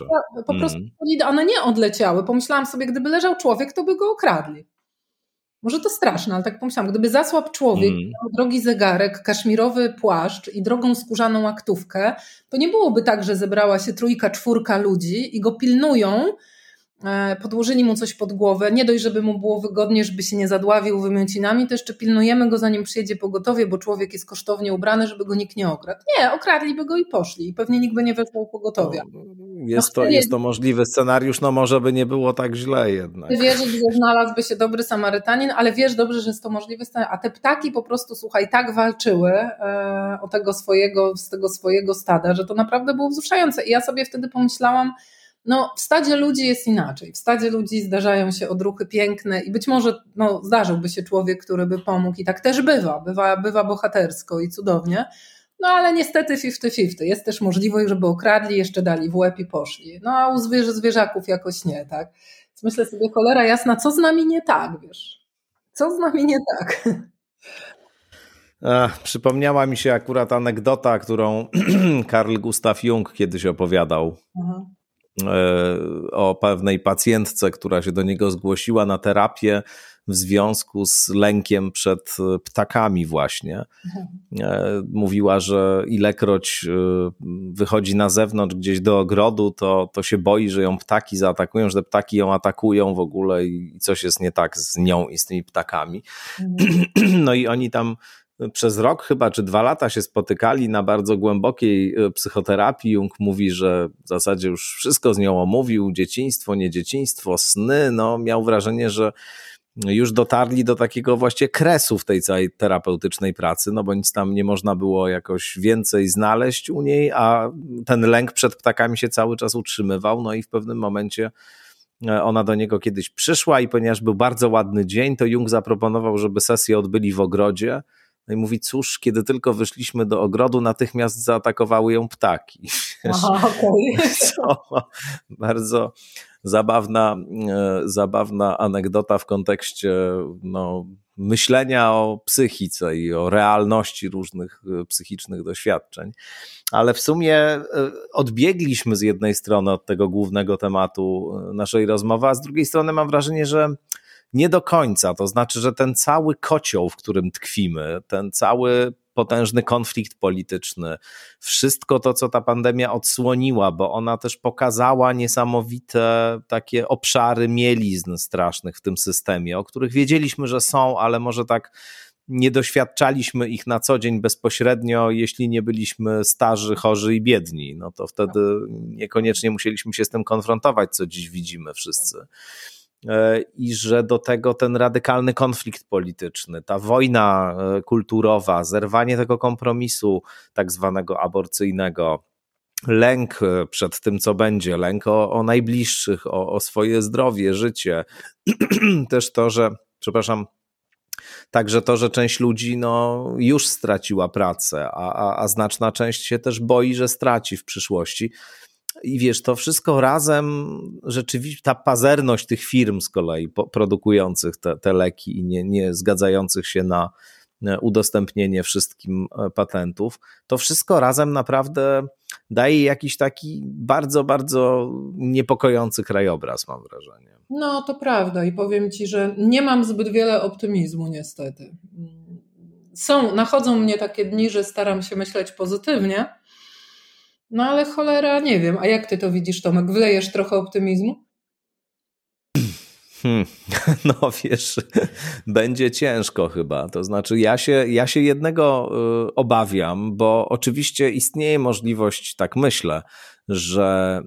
Speaker 2: po prostu, hmm. one nie odleciały. Pomyślałam sobie, gdyby leżał człowiek, to by go okradli. Może to straszne, ale tak pomyślałam, gdyby zasłab człowiek, mm. drogi zegarek, kaszmirowy płaszcz i drogą skórzaną aktówkę, to nie byłoby tak, że zebrała się trójka, czwórka ludzi i go pilnują, podłożyli mu coś pod głowę, nie dość, żeby mu było wygodnie, żeby się nie zadławił wymiocinami, to jeszcze pilnujemy go zanim przyjedzie pogotowie, bo człowiek jest kosztownie ubrany, żeby go nikt nie okradł. Nie, okradliby go i poszli i pewnie nikt by nie weszł pogotowia.
Speaker 1: No, jest, no, to, jest to możliwy scenariusz, no może by nie było tak źle jednak.
Speaker 2: Ty wierzysz, że znalazłby się dobry Samarytanin, ale wiesz dobrze, że jest to możliwy scenariusz, a te ptaki po prostu, słuchaj, tak walczyły e, o tego swojego, z tego swojego stada, że to naprawdę było wzruszające i ja sobie wtedy pomyślałam, no, w stadzie ludzi jest inaczej. W stadzie ludzi zdarzają się odruchy piękne i być może no, zdarzyłby się człowiek, który by pomógł i tak też bywa, bywa, bywa bohatersko i cudownie. No ale niestety 50-50. Jest też możliwość, żeby okradli, jeszcze dali w łeb i poszli. No a u zwierzę, zwierzaków jakoś nie, tak? Więc myślę sobie, cholera jasna, co z nami nie tak, wiesz? Co z nami nie tak?
Speaker 1: Ach, przypomniała mi się akurat anegdota, którą Karl Gustav Jung kiedyś opowiadał. Aha. E, o pewnej pacjentce, która się do niego zgłosiła na terapię w związku z lękiem przed ptakami właśnie. E, mówiła, że ilekroć e, wychodzi na zewnątrz gdzieś do ogrodu, to, to się boi, że ją ptaki zaatakują, że te ptaki ją atakują w ogóle i coś jest nie tak z nią i z tymi ptakami. Mhm. No i oni tam przez rok chyba, czy dwa lata się spotykali na bardzo głębokiej e, psychoterapii. Jung mówi, że w zasadzie już wszystko z nią omówił, dzieciństwo, nie dzieciństwo, sny. No, miał wrażenie, że już dotarli do takiego właściwie kresu w tej całej terapeutycznej pracy, no bo nic tam nie można było jakoś więcej znaleźć u niej, a ten lęk przed ptakami się cały czas utrzymywał, no i w pewnym momencie e, ona do niego kiedyś przyszła i ponieważ był bardzo ładny dzień, to Jung zaproponował, żeby sesję odbyli w ogrodzie, no i mówi, cóż, kiedy tylko wyszliśmy do ogrodu, natychmiast zaatakowały ją ptaki. Aha, okay. bardzo zabawna, e, zabawna anegdota w kontekście no, myślenia o psychice i o realności różnych e, psychicznych doświadczeń. Ale w sumie e, odbiegliśmy z jednej strony od tego głównego tematu naszej rozmowy, a z drugiej strony mam wrażenie, że nie do końca. To znaczy, że ten cały kocioł, w którym tkwimy, ten cały potężny konflikt polityczny, wszystko to, co ta pandemia odsłoniła, bo ona też pokazała niesamowite takie obszary mielizn strasznych w tym systemie, o których wiedzieliśmy, że są, ale może tak nie doświadczaliśmy ich na co dzień bezpośrednio, jeśli nie byliśmy starzy, chorzy i biedni. No to wtedy niekoniecznie musieliśmy się z tym konfrontować, co dziś widzimy wszyscy. E, i że do tego ten radykalny konflikt polityczny, ta wojna e, kulturowa, zerwanie tego kompromisu tak zwanego aborcyjnego, lęk e, przed tym, co będzie, lęk o, o najbliższych, o, o swoje zdrowie, życie, też to, że, przepraszam, Także to, że część ludzi no, już straciła pracę, a, a, a znaczna część się też boi, że straci w przyszłości. I wiesz, to wszystko razem, rzeczywiście ta pazerność tych firm z kolei produkujących te, te leki i nie, nie zgadzających się na udostępnienie wszystkim e, patentów, to wszystko razem naprawdę daje jakiś taki bardzo, bardzo niepokojący krajobraz, mam wrażenie.
Speaker 2: No, to prawda i powiem Ci, że nie mam zbyt wiele optymizmu niestety. Są, nachodzą mnie takie dni, że staram się myśleć pozytywnie, no ale cholera, nie wiem. A jak ty to widzisz, Tomek? Wlejesz trochę optymizmu?
Speaker 1: Hmm. No wiesz, będzie ciężko chyba. To znaczy, ja się, ja się jednego y, obawiam, bo oczywiście istnieje możliwość, tak myślę, że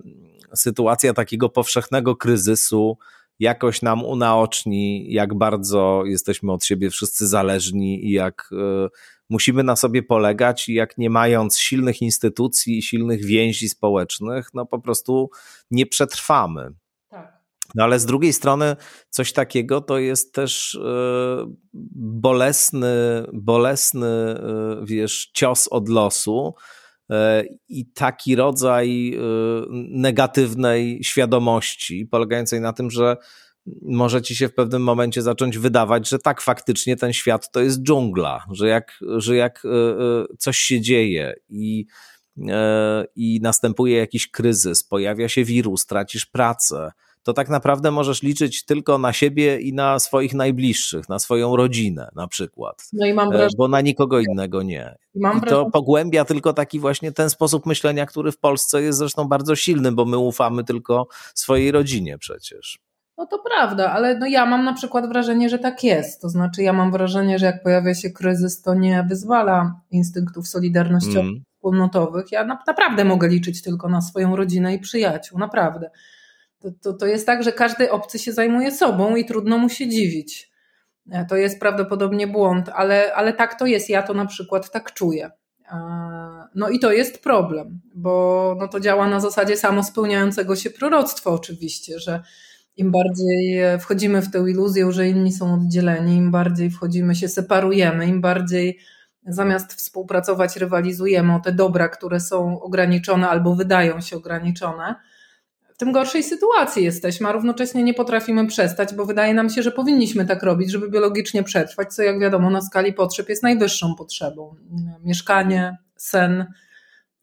Speaker 1: sytuacja takiego powszechnego kryzysu jakoś nam unaoczni, jak bardzo jesteśmy od siebie wszyscy zależni i jak y, musimy na sobie polegać i jak nie mając silnych instytucji i silnych więzi społecznych, no po prostu nie przetrwamy. Tak. No ale z drugiej strony coś takiego to jest też e, bolesny, bolesny, e, wiesz, cios od losu e, i taki rodzaj negatywnej świadomości, polegającej na tym, że może ci się w pewnym momencie zacząć wydawać, że tak, faktycznie ten świat to jest dżungla, że jak, że jak e, e, coś się dzieje i, e, i następuje jakiś kryzys, pojawia się wirus, tracisz pracę, to tak naprawdę możesz liczyć tylko na siebie i na swoich najbliższych, na swoją rodzinę na przykład. No i mam wrażenie, bo na nikogo innego nie. I, I to pogłębia tylko taki właśnie ten sposób myślenia, który w Polsce jest zresztą bardzo silny, bo my ufamy tylko swojej rodzinie przecież.
Speaker 2: No to prawda, ale no ja mam na przykład wrażenie, że tak jest. To znaczy, ja mam wrażenie, że jak pojawia się kryzys, to nie wyzwala instynktów solidarnościowych, mm. wspólnotowych. Ja na, naprawdę mogę liczyć tylko na swoją rodzinę i przyjaciół, naprawdę. To, to, to jest tak, że każdy obcy się zajmuje sobą i trudno mu się dziwić. E, to jest prawdopodobnie błąd, ale, ale tak to jest. Ja to na przykład tak czuję. E, no i to jest problem, bo no to działa na zasadzie samospełniającego się proroctwa oczywiście, że im bardziej wchodzimy w tę iluzję, że inni są oddzieleni, im bardziej wchodzimy, się separujemy, im bardziej zamiast współpracować, rywalizujemy o te dobra, które są ograniczone albo wydają się ograniczone, tym gorszej sytuacji jesteśmy, a równocześnie nie potrafimy przestać, bo wydaje nam się, że powinniśmy tak robić, żeby biologicznie przetrwać, co jak wiadomo na skali potrzeb jest najwyższą potrzebą. Mieszkanie, sen,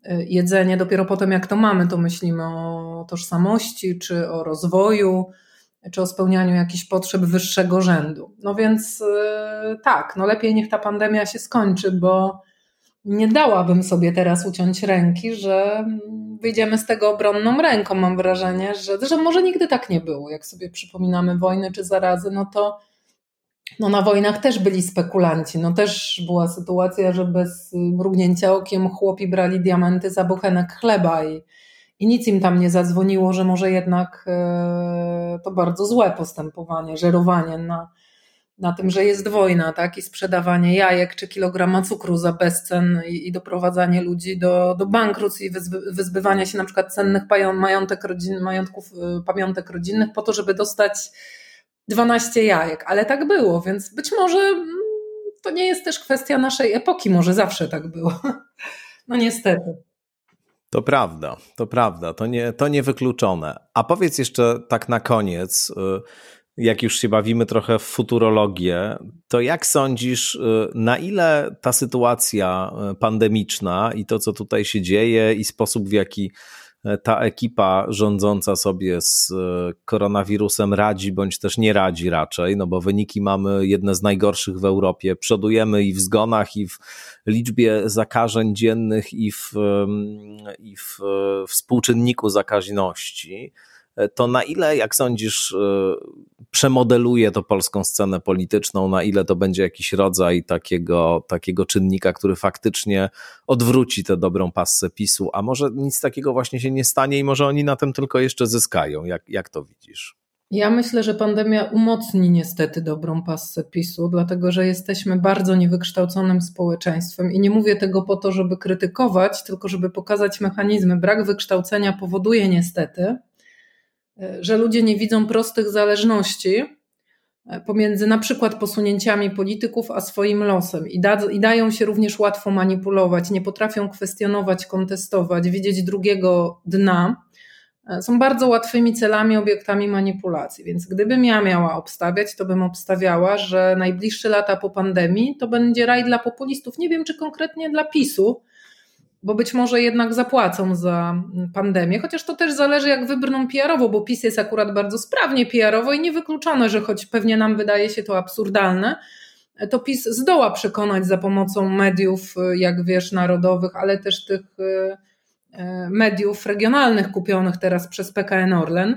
Speaker 2: y, jedzenie. Dopiero potem, jak to mamy, to myślimy o tożsamości, czy o rozwoju, czy o spełnianiu jakichś potrzeb wyższego rzędu. No więc y, tak, no lepiej niech ta pandemia się skończy, bo nie dałabym sobie teraz uciąć ręki, że wyjdziemy z tego obronną ręką. Mam wrażenie, że, że może nigdy tak nie było. Jak sobie przypominamy wojny czy zarazy, no to no na wojnach też byli spekulanci. No też była sytuacja, że bez mrugnięcia okiem chłopi brali diamenty za buchenek chleba i, i nic im tam nie zadzwoniło, że może jednak e, to bardzo złe postępowanie, żerowanie na, na tym, że jest wojna, tak? I sprzedawanie jajek czy kilograma cukru za bezcen i, i doprowadzanie ludzi do, do bankructw i wyzbywania się na przykład cennych majątek rodzin, majątków, y, pamiątek rodzinnych po to, żeby dostać 12 jajek. Ale tak było, więc być może mm, to nie jest też kwestia naszej epoki, może zawsze tak było. No niestety.
Speaker 1: To prawda, to prawda, to, nie, to niewykluczone. A powiedz jeszcze tak na koniec, y, jak już się bawimy trochę w futurologię, to jak sądzisz, y, na ile ta sytuacja y, pandemiczna i to, co tutaj się dzieje, i sposób, w jaki ta ekipa rządząca sobie z koronawirusem radzi, bądź też nie radzi raczej, no bo wyniki mamy jedne z najgorszych w Europie. Przodujemy i w zgonach, i w liczbie zakażeń dziennych, i w, i w współczynniku zakaźności to na ile, jak sądzisz, y, przemodeluje to polską scenę polityczną, na ile to będzie jakiś rodzaj takiego, takiego czynnika, który faktycznie odwróci tę dobrą passę PiSu, a może nic takiego właśnie się nie stanie i może oni na tym tylko jeszcze zyskają. Jak, jak to widzisz?
Speaker 2: Ja myślę, że pandemia umocni niestety dobrą passę PiSu, dlatego że jesteśmy bardzo niewykształconym społeczeństwem i nie mówię tego po to, żeby krytykować, tylko żeby pokazać mechanizmy. Brak wykształcenia powoduje niestety, że ludzie nie widzą prostych zależności e, pomiędzy na przykład posunięciami polityków a swoim losem i, da, i dają się również łatwo manipulować, nie potrafią kwestionować, kontestować, widzieć drugiego dna. E, są bardzo łatwymi celami, obiektami manipulacji. Więc gdybym ja miała obstawiać, to bym obstawiała, że najbliższe lata po pandemii to będzie raj dla populistów. Nie wiem, czy konkretnie dla PiSu, bo być może jednak zapłacą za pandemię, chociaż to też zależy, jak wybrną PR-owo, bo PiS jest akurat bardzo sprawnie PR-owo i niewykluczone, że choć pewnie nam wydaje się to absurdalne, to PiS zdoła przekonać za pomocą mediów, jak wiesz, narodowych, ale też tych e, e, mediów regionalnych kupionych teraz przez PKN Orlen,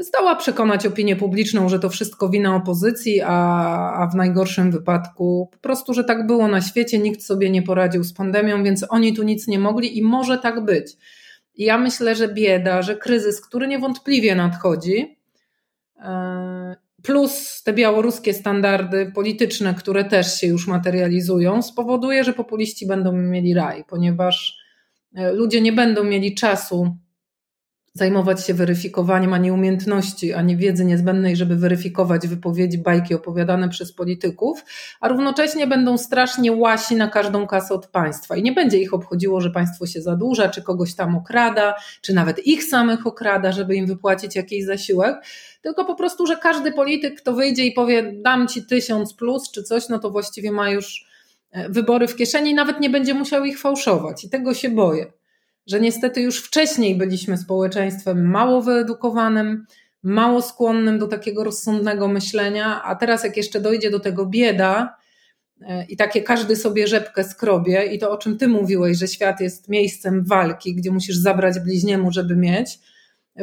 Speaker 2: zdoła przekonać opinię publiczną, że to wszystko wina opozycji, a, a w najgorszym wypadku po prostu, że tak było na świecie, nikt sobie nie poradził z pandemią, więc oni tu nic nie mogli i może tak być. I ja myślę, że bieda, że kryzys, który niewątpliwie nadchodzi, e, plus te białoruskie standardy polityczne, które też się już materializują, spowoduje, że populiści będą mieli raj, ponieważ e, ludzie nie będą mieli czasu zajmować się weryfikowaniem, a nie umiejętności, a nie wiedzy niezbędnej, żeby weryfikować wypowiedzi, bajki opowiadane przez polityków, a równocześnie będą strasznie łasi na każdą kasę od państwa. I nie będzie ich obchodziło, że państwo się zadłuża, czy kogoś tam okrada, czy nawet ich samych okrada, żeby im wypłacić jakiś zasiłek, tylko po prostu, że każdy polityk, kto wyjdzie i powie, dam ci tysiąc plus czy coś, no to właściwie ma już e, wybory w kieszeni i nawet nie będzie musiał ich fałszować. I tego się boję że niestety już wcześniej byliśmy społeczeństwem mało wyedukowanym, mało skłonnym do takiego rozsądnego myślenia, a teraz jak jeszcze dojdzie do tego bieda e, i takie każdy sobie rzepkę skrobie i to o czym ty mówiłeś, że świat jest miejscem walki, gdzie musisz zabrać bliźniemu, żeby mieć,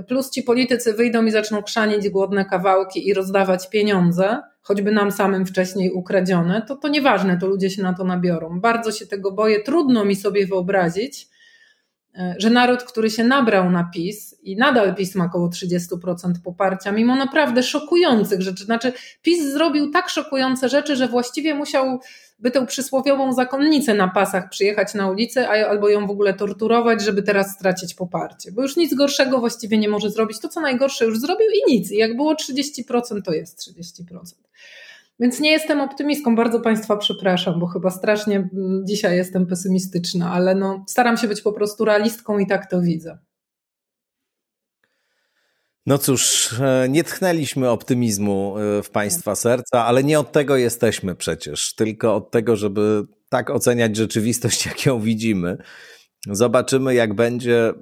Speaker 2: plus ci politycy wyjdą i zaczną krzanić głodne kawałki i rozdawać pieniądze, choćby nam samym wcześniej ukradzione, to to nieważne, to ludzie się na to nabiorą. Bardzo się tego boję, trudno mi sobie wyobrazić, E, że naród, który się nabrał na PiS i nadal PiS ma około 30% poparcia, mimo naprawdę szokujących rzeczy. Znaczy, PiS zrobił tak szokujące rzeczy, że właściwie musiał by tę przysłowiową zakonnicę na pasach przyjechać na ulicę, albo ją w ogóle torturować, żeby teraz stracić poparcie. Bo już nic gorszego właściwie nie może zrobić. To, co najgorsze, już zrobił i nic. I jak było 30%, to jest 30%. Więc nie jestem optymistką, bardzo Państwa przepraszam, bo chyba strasznie mm, dzisiaj jestem pesymistyczna, ale no, staram się być po prostu realistką i tak to widzę.
Speaker 1: No cóż, e, nie tchnęliśmy optymizmu e, w Państwa serca, ale nie od tego jesteśmy przecież, tylko od tego, żeby tak oceniać rzeczywistość, jak ją widzimy. Zobaczymy, jak będzie.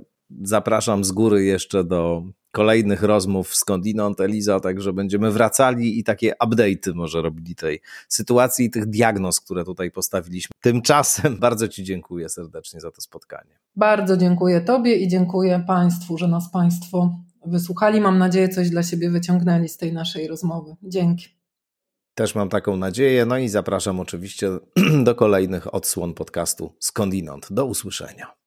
Speaker 1: Zapraszam z góry jeszcze do kolejnych rozmów skądinąd, Eliza, także będziemy wracali i takie update'y może robili tej sytuacji i tych diagnoz, które tutaj postawiliśmy. Tymczasem bardzo Ci dziękuję serdecznie za to spotkanie.
Speaker 2: Bardzo dziękuję Tobie i dziękuję Państwu, że nas Państwo wysłuchali. Mam nadzieję, coś dla siebie wyciągnęli z tej naszej rozmowy. Dzięki.
Speaker 1: Też mam taką nadzieję. No i zapraszam oczywiście do kolejnych odsłon podcastu Skądinąd. Do usłyszenia.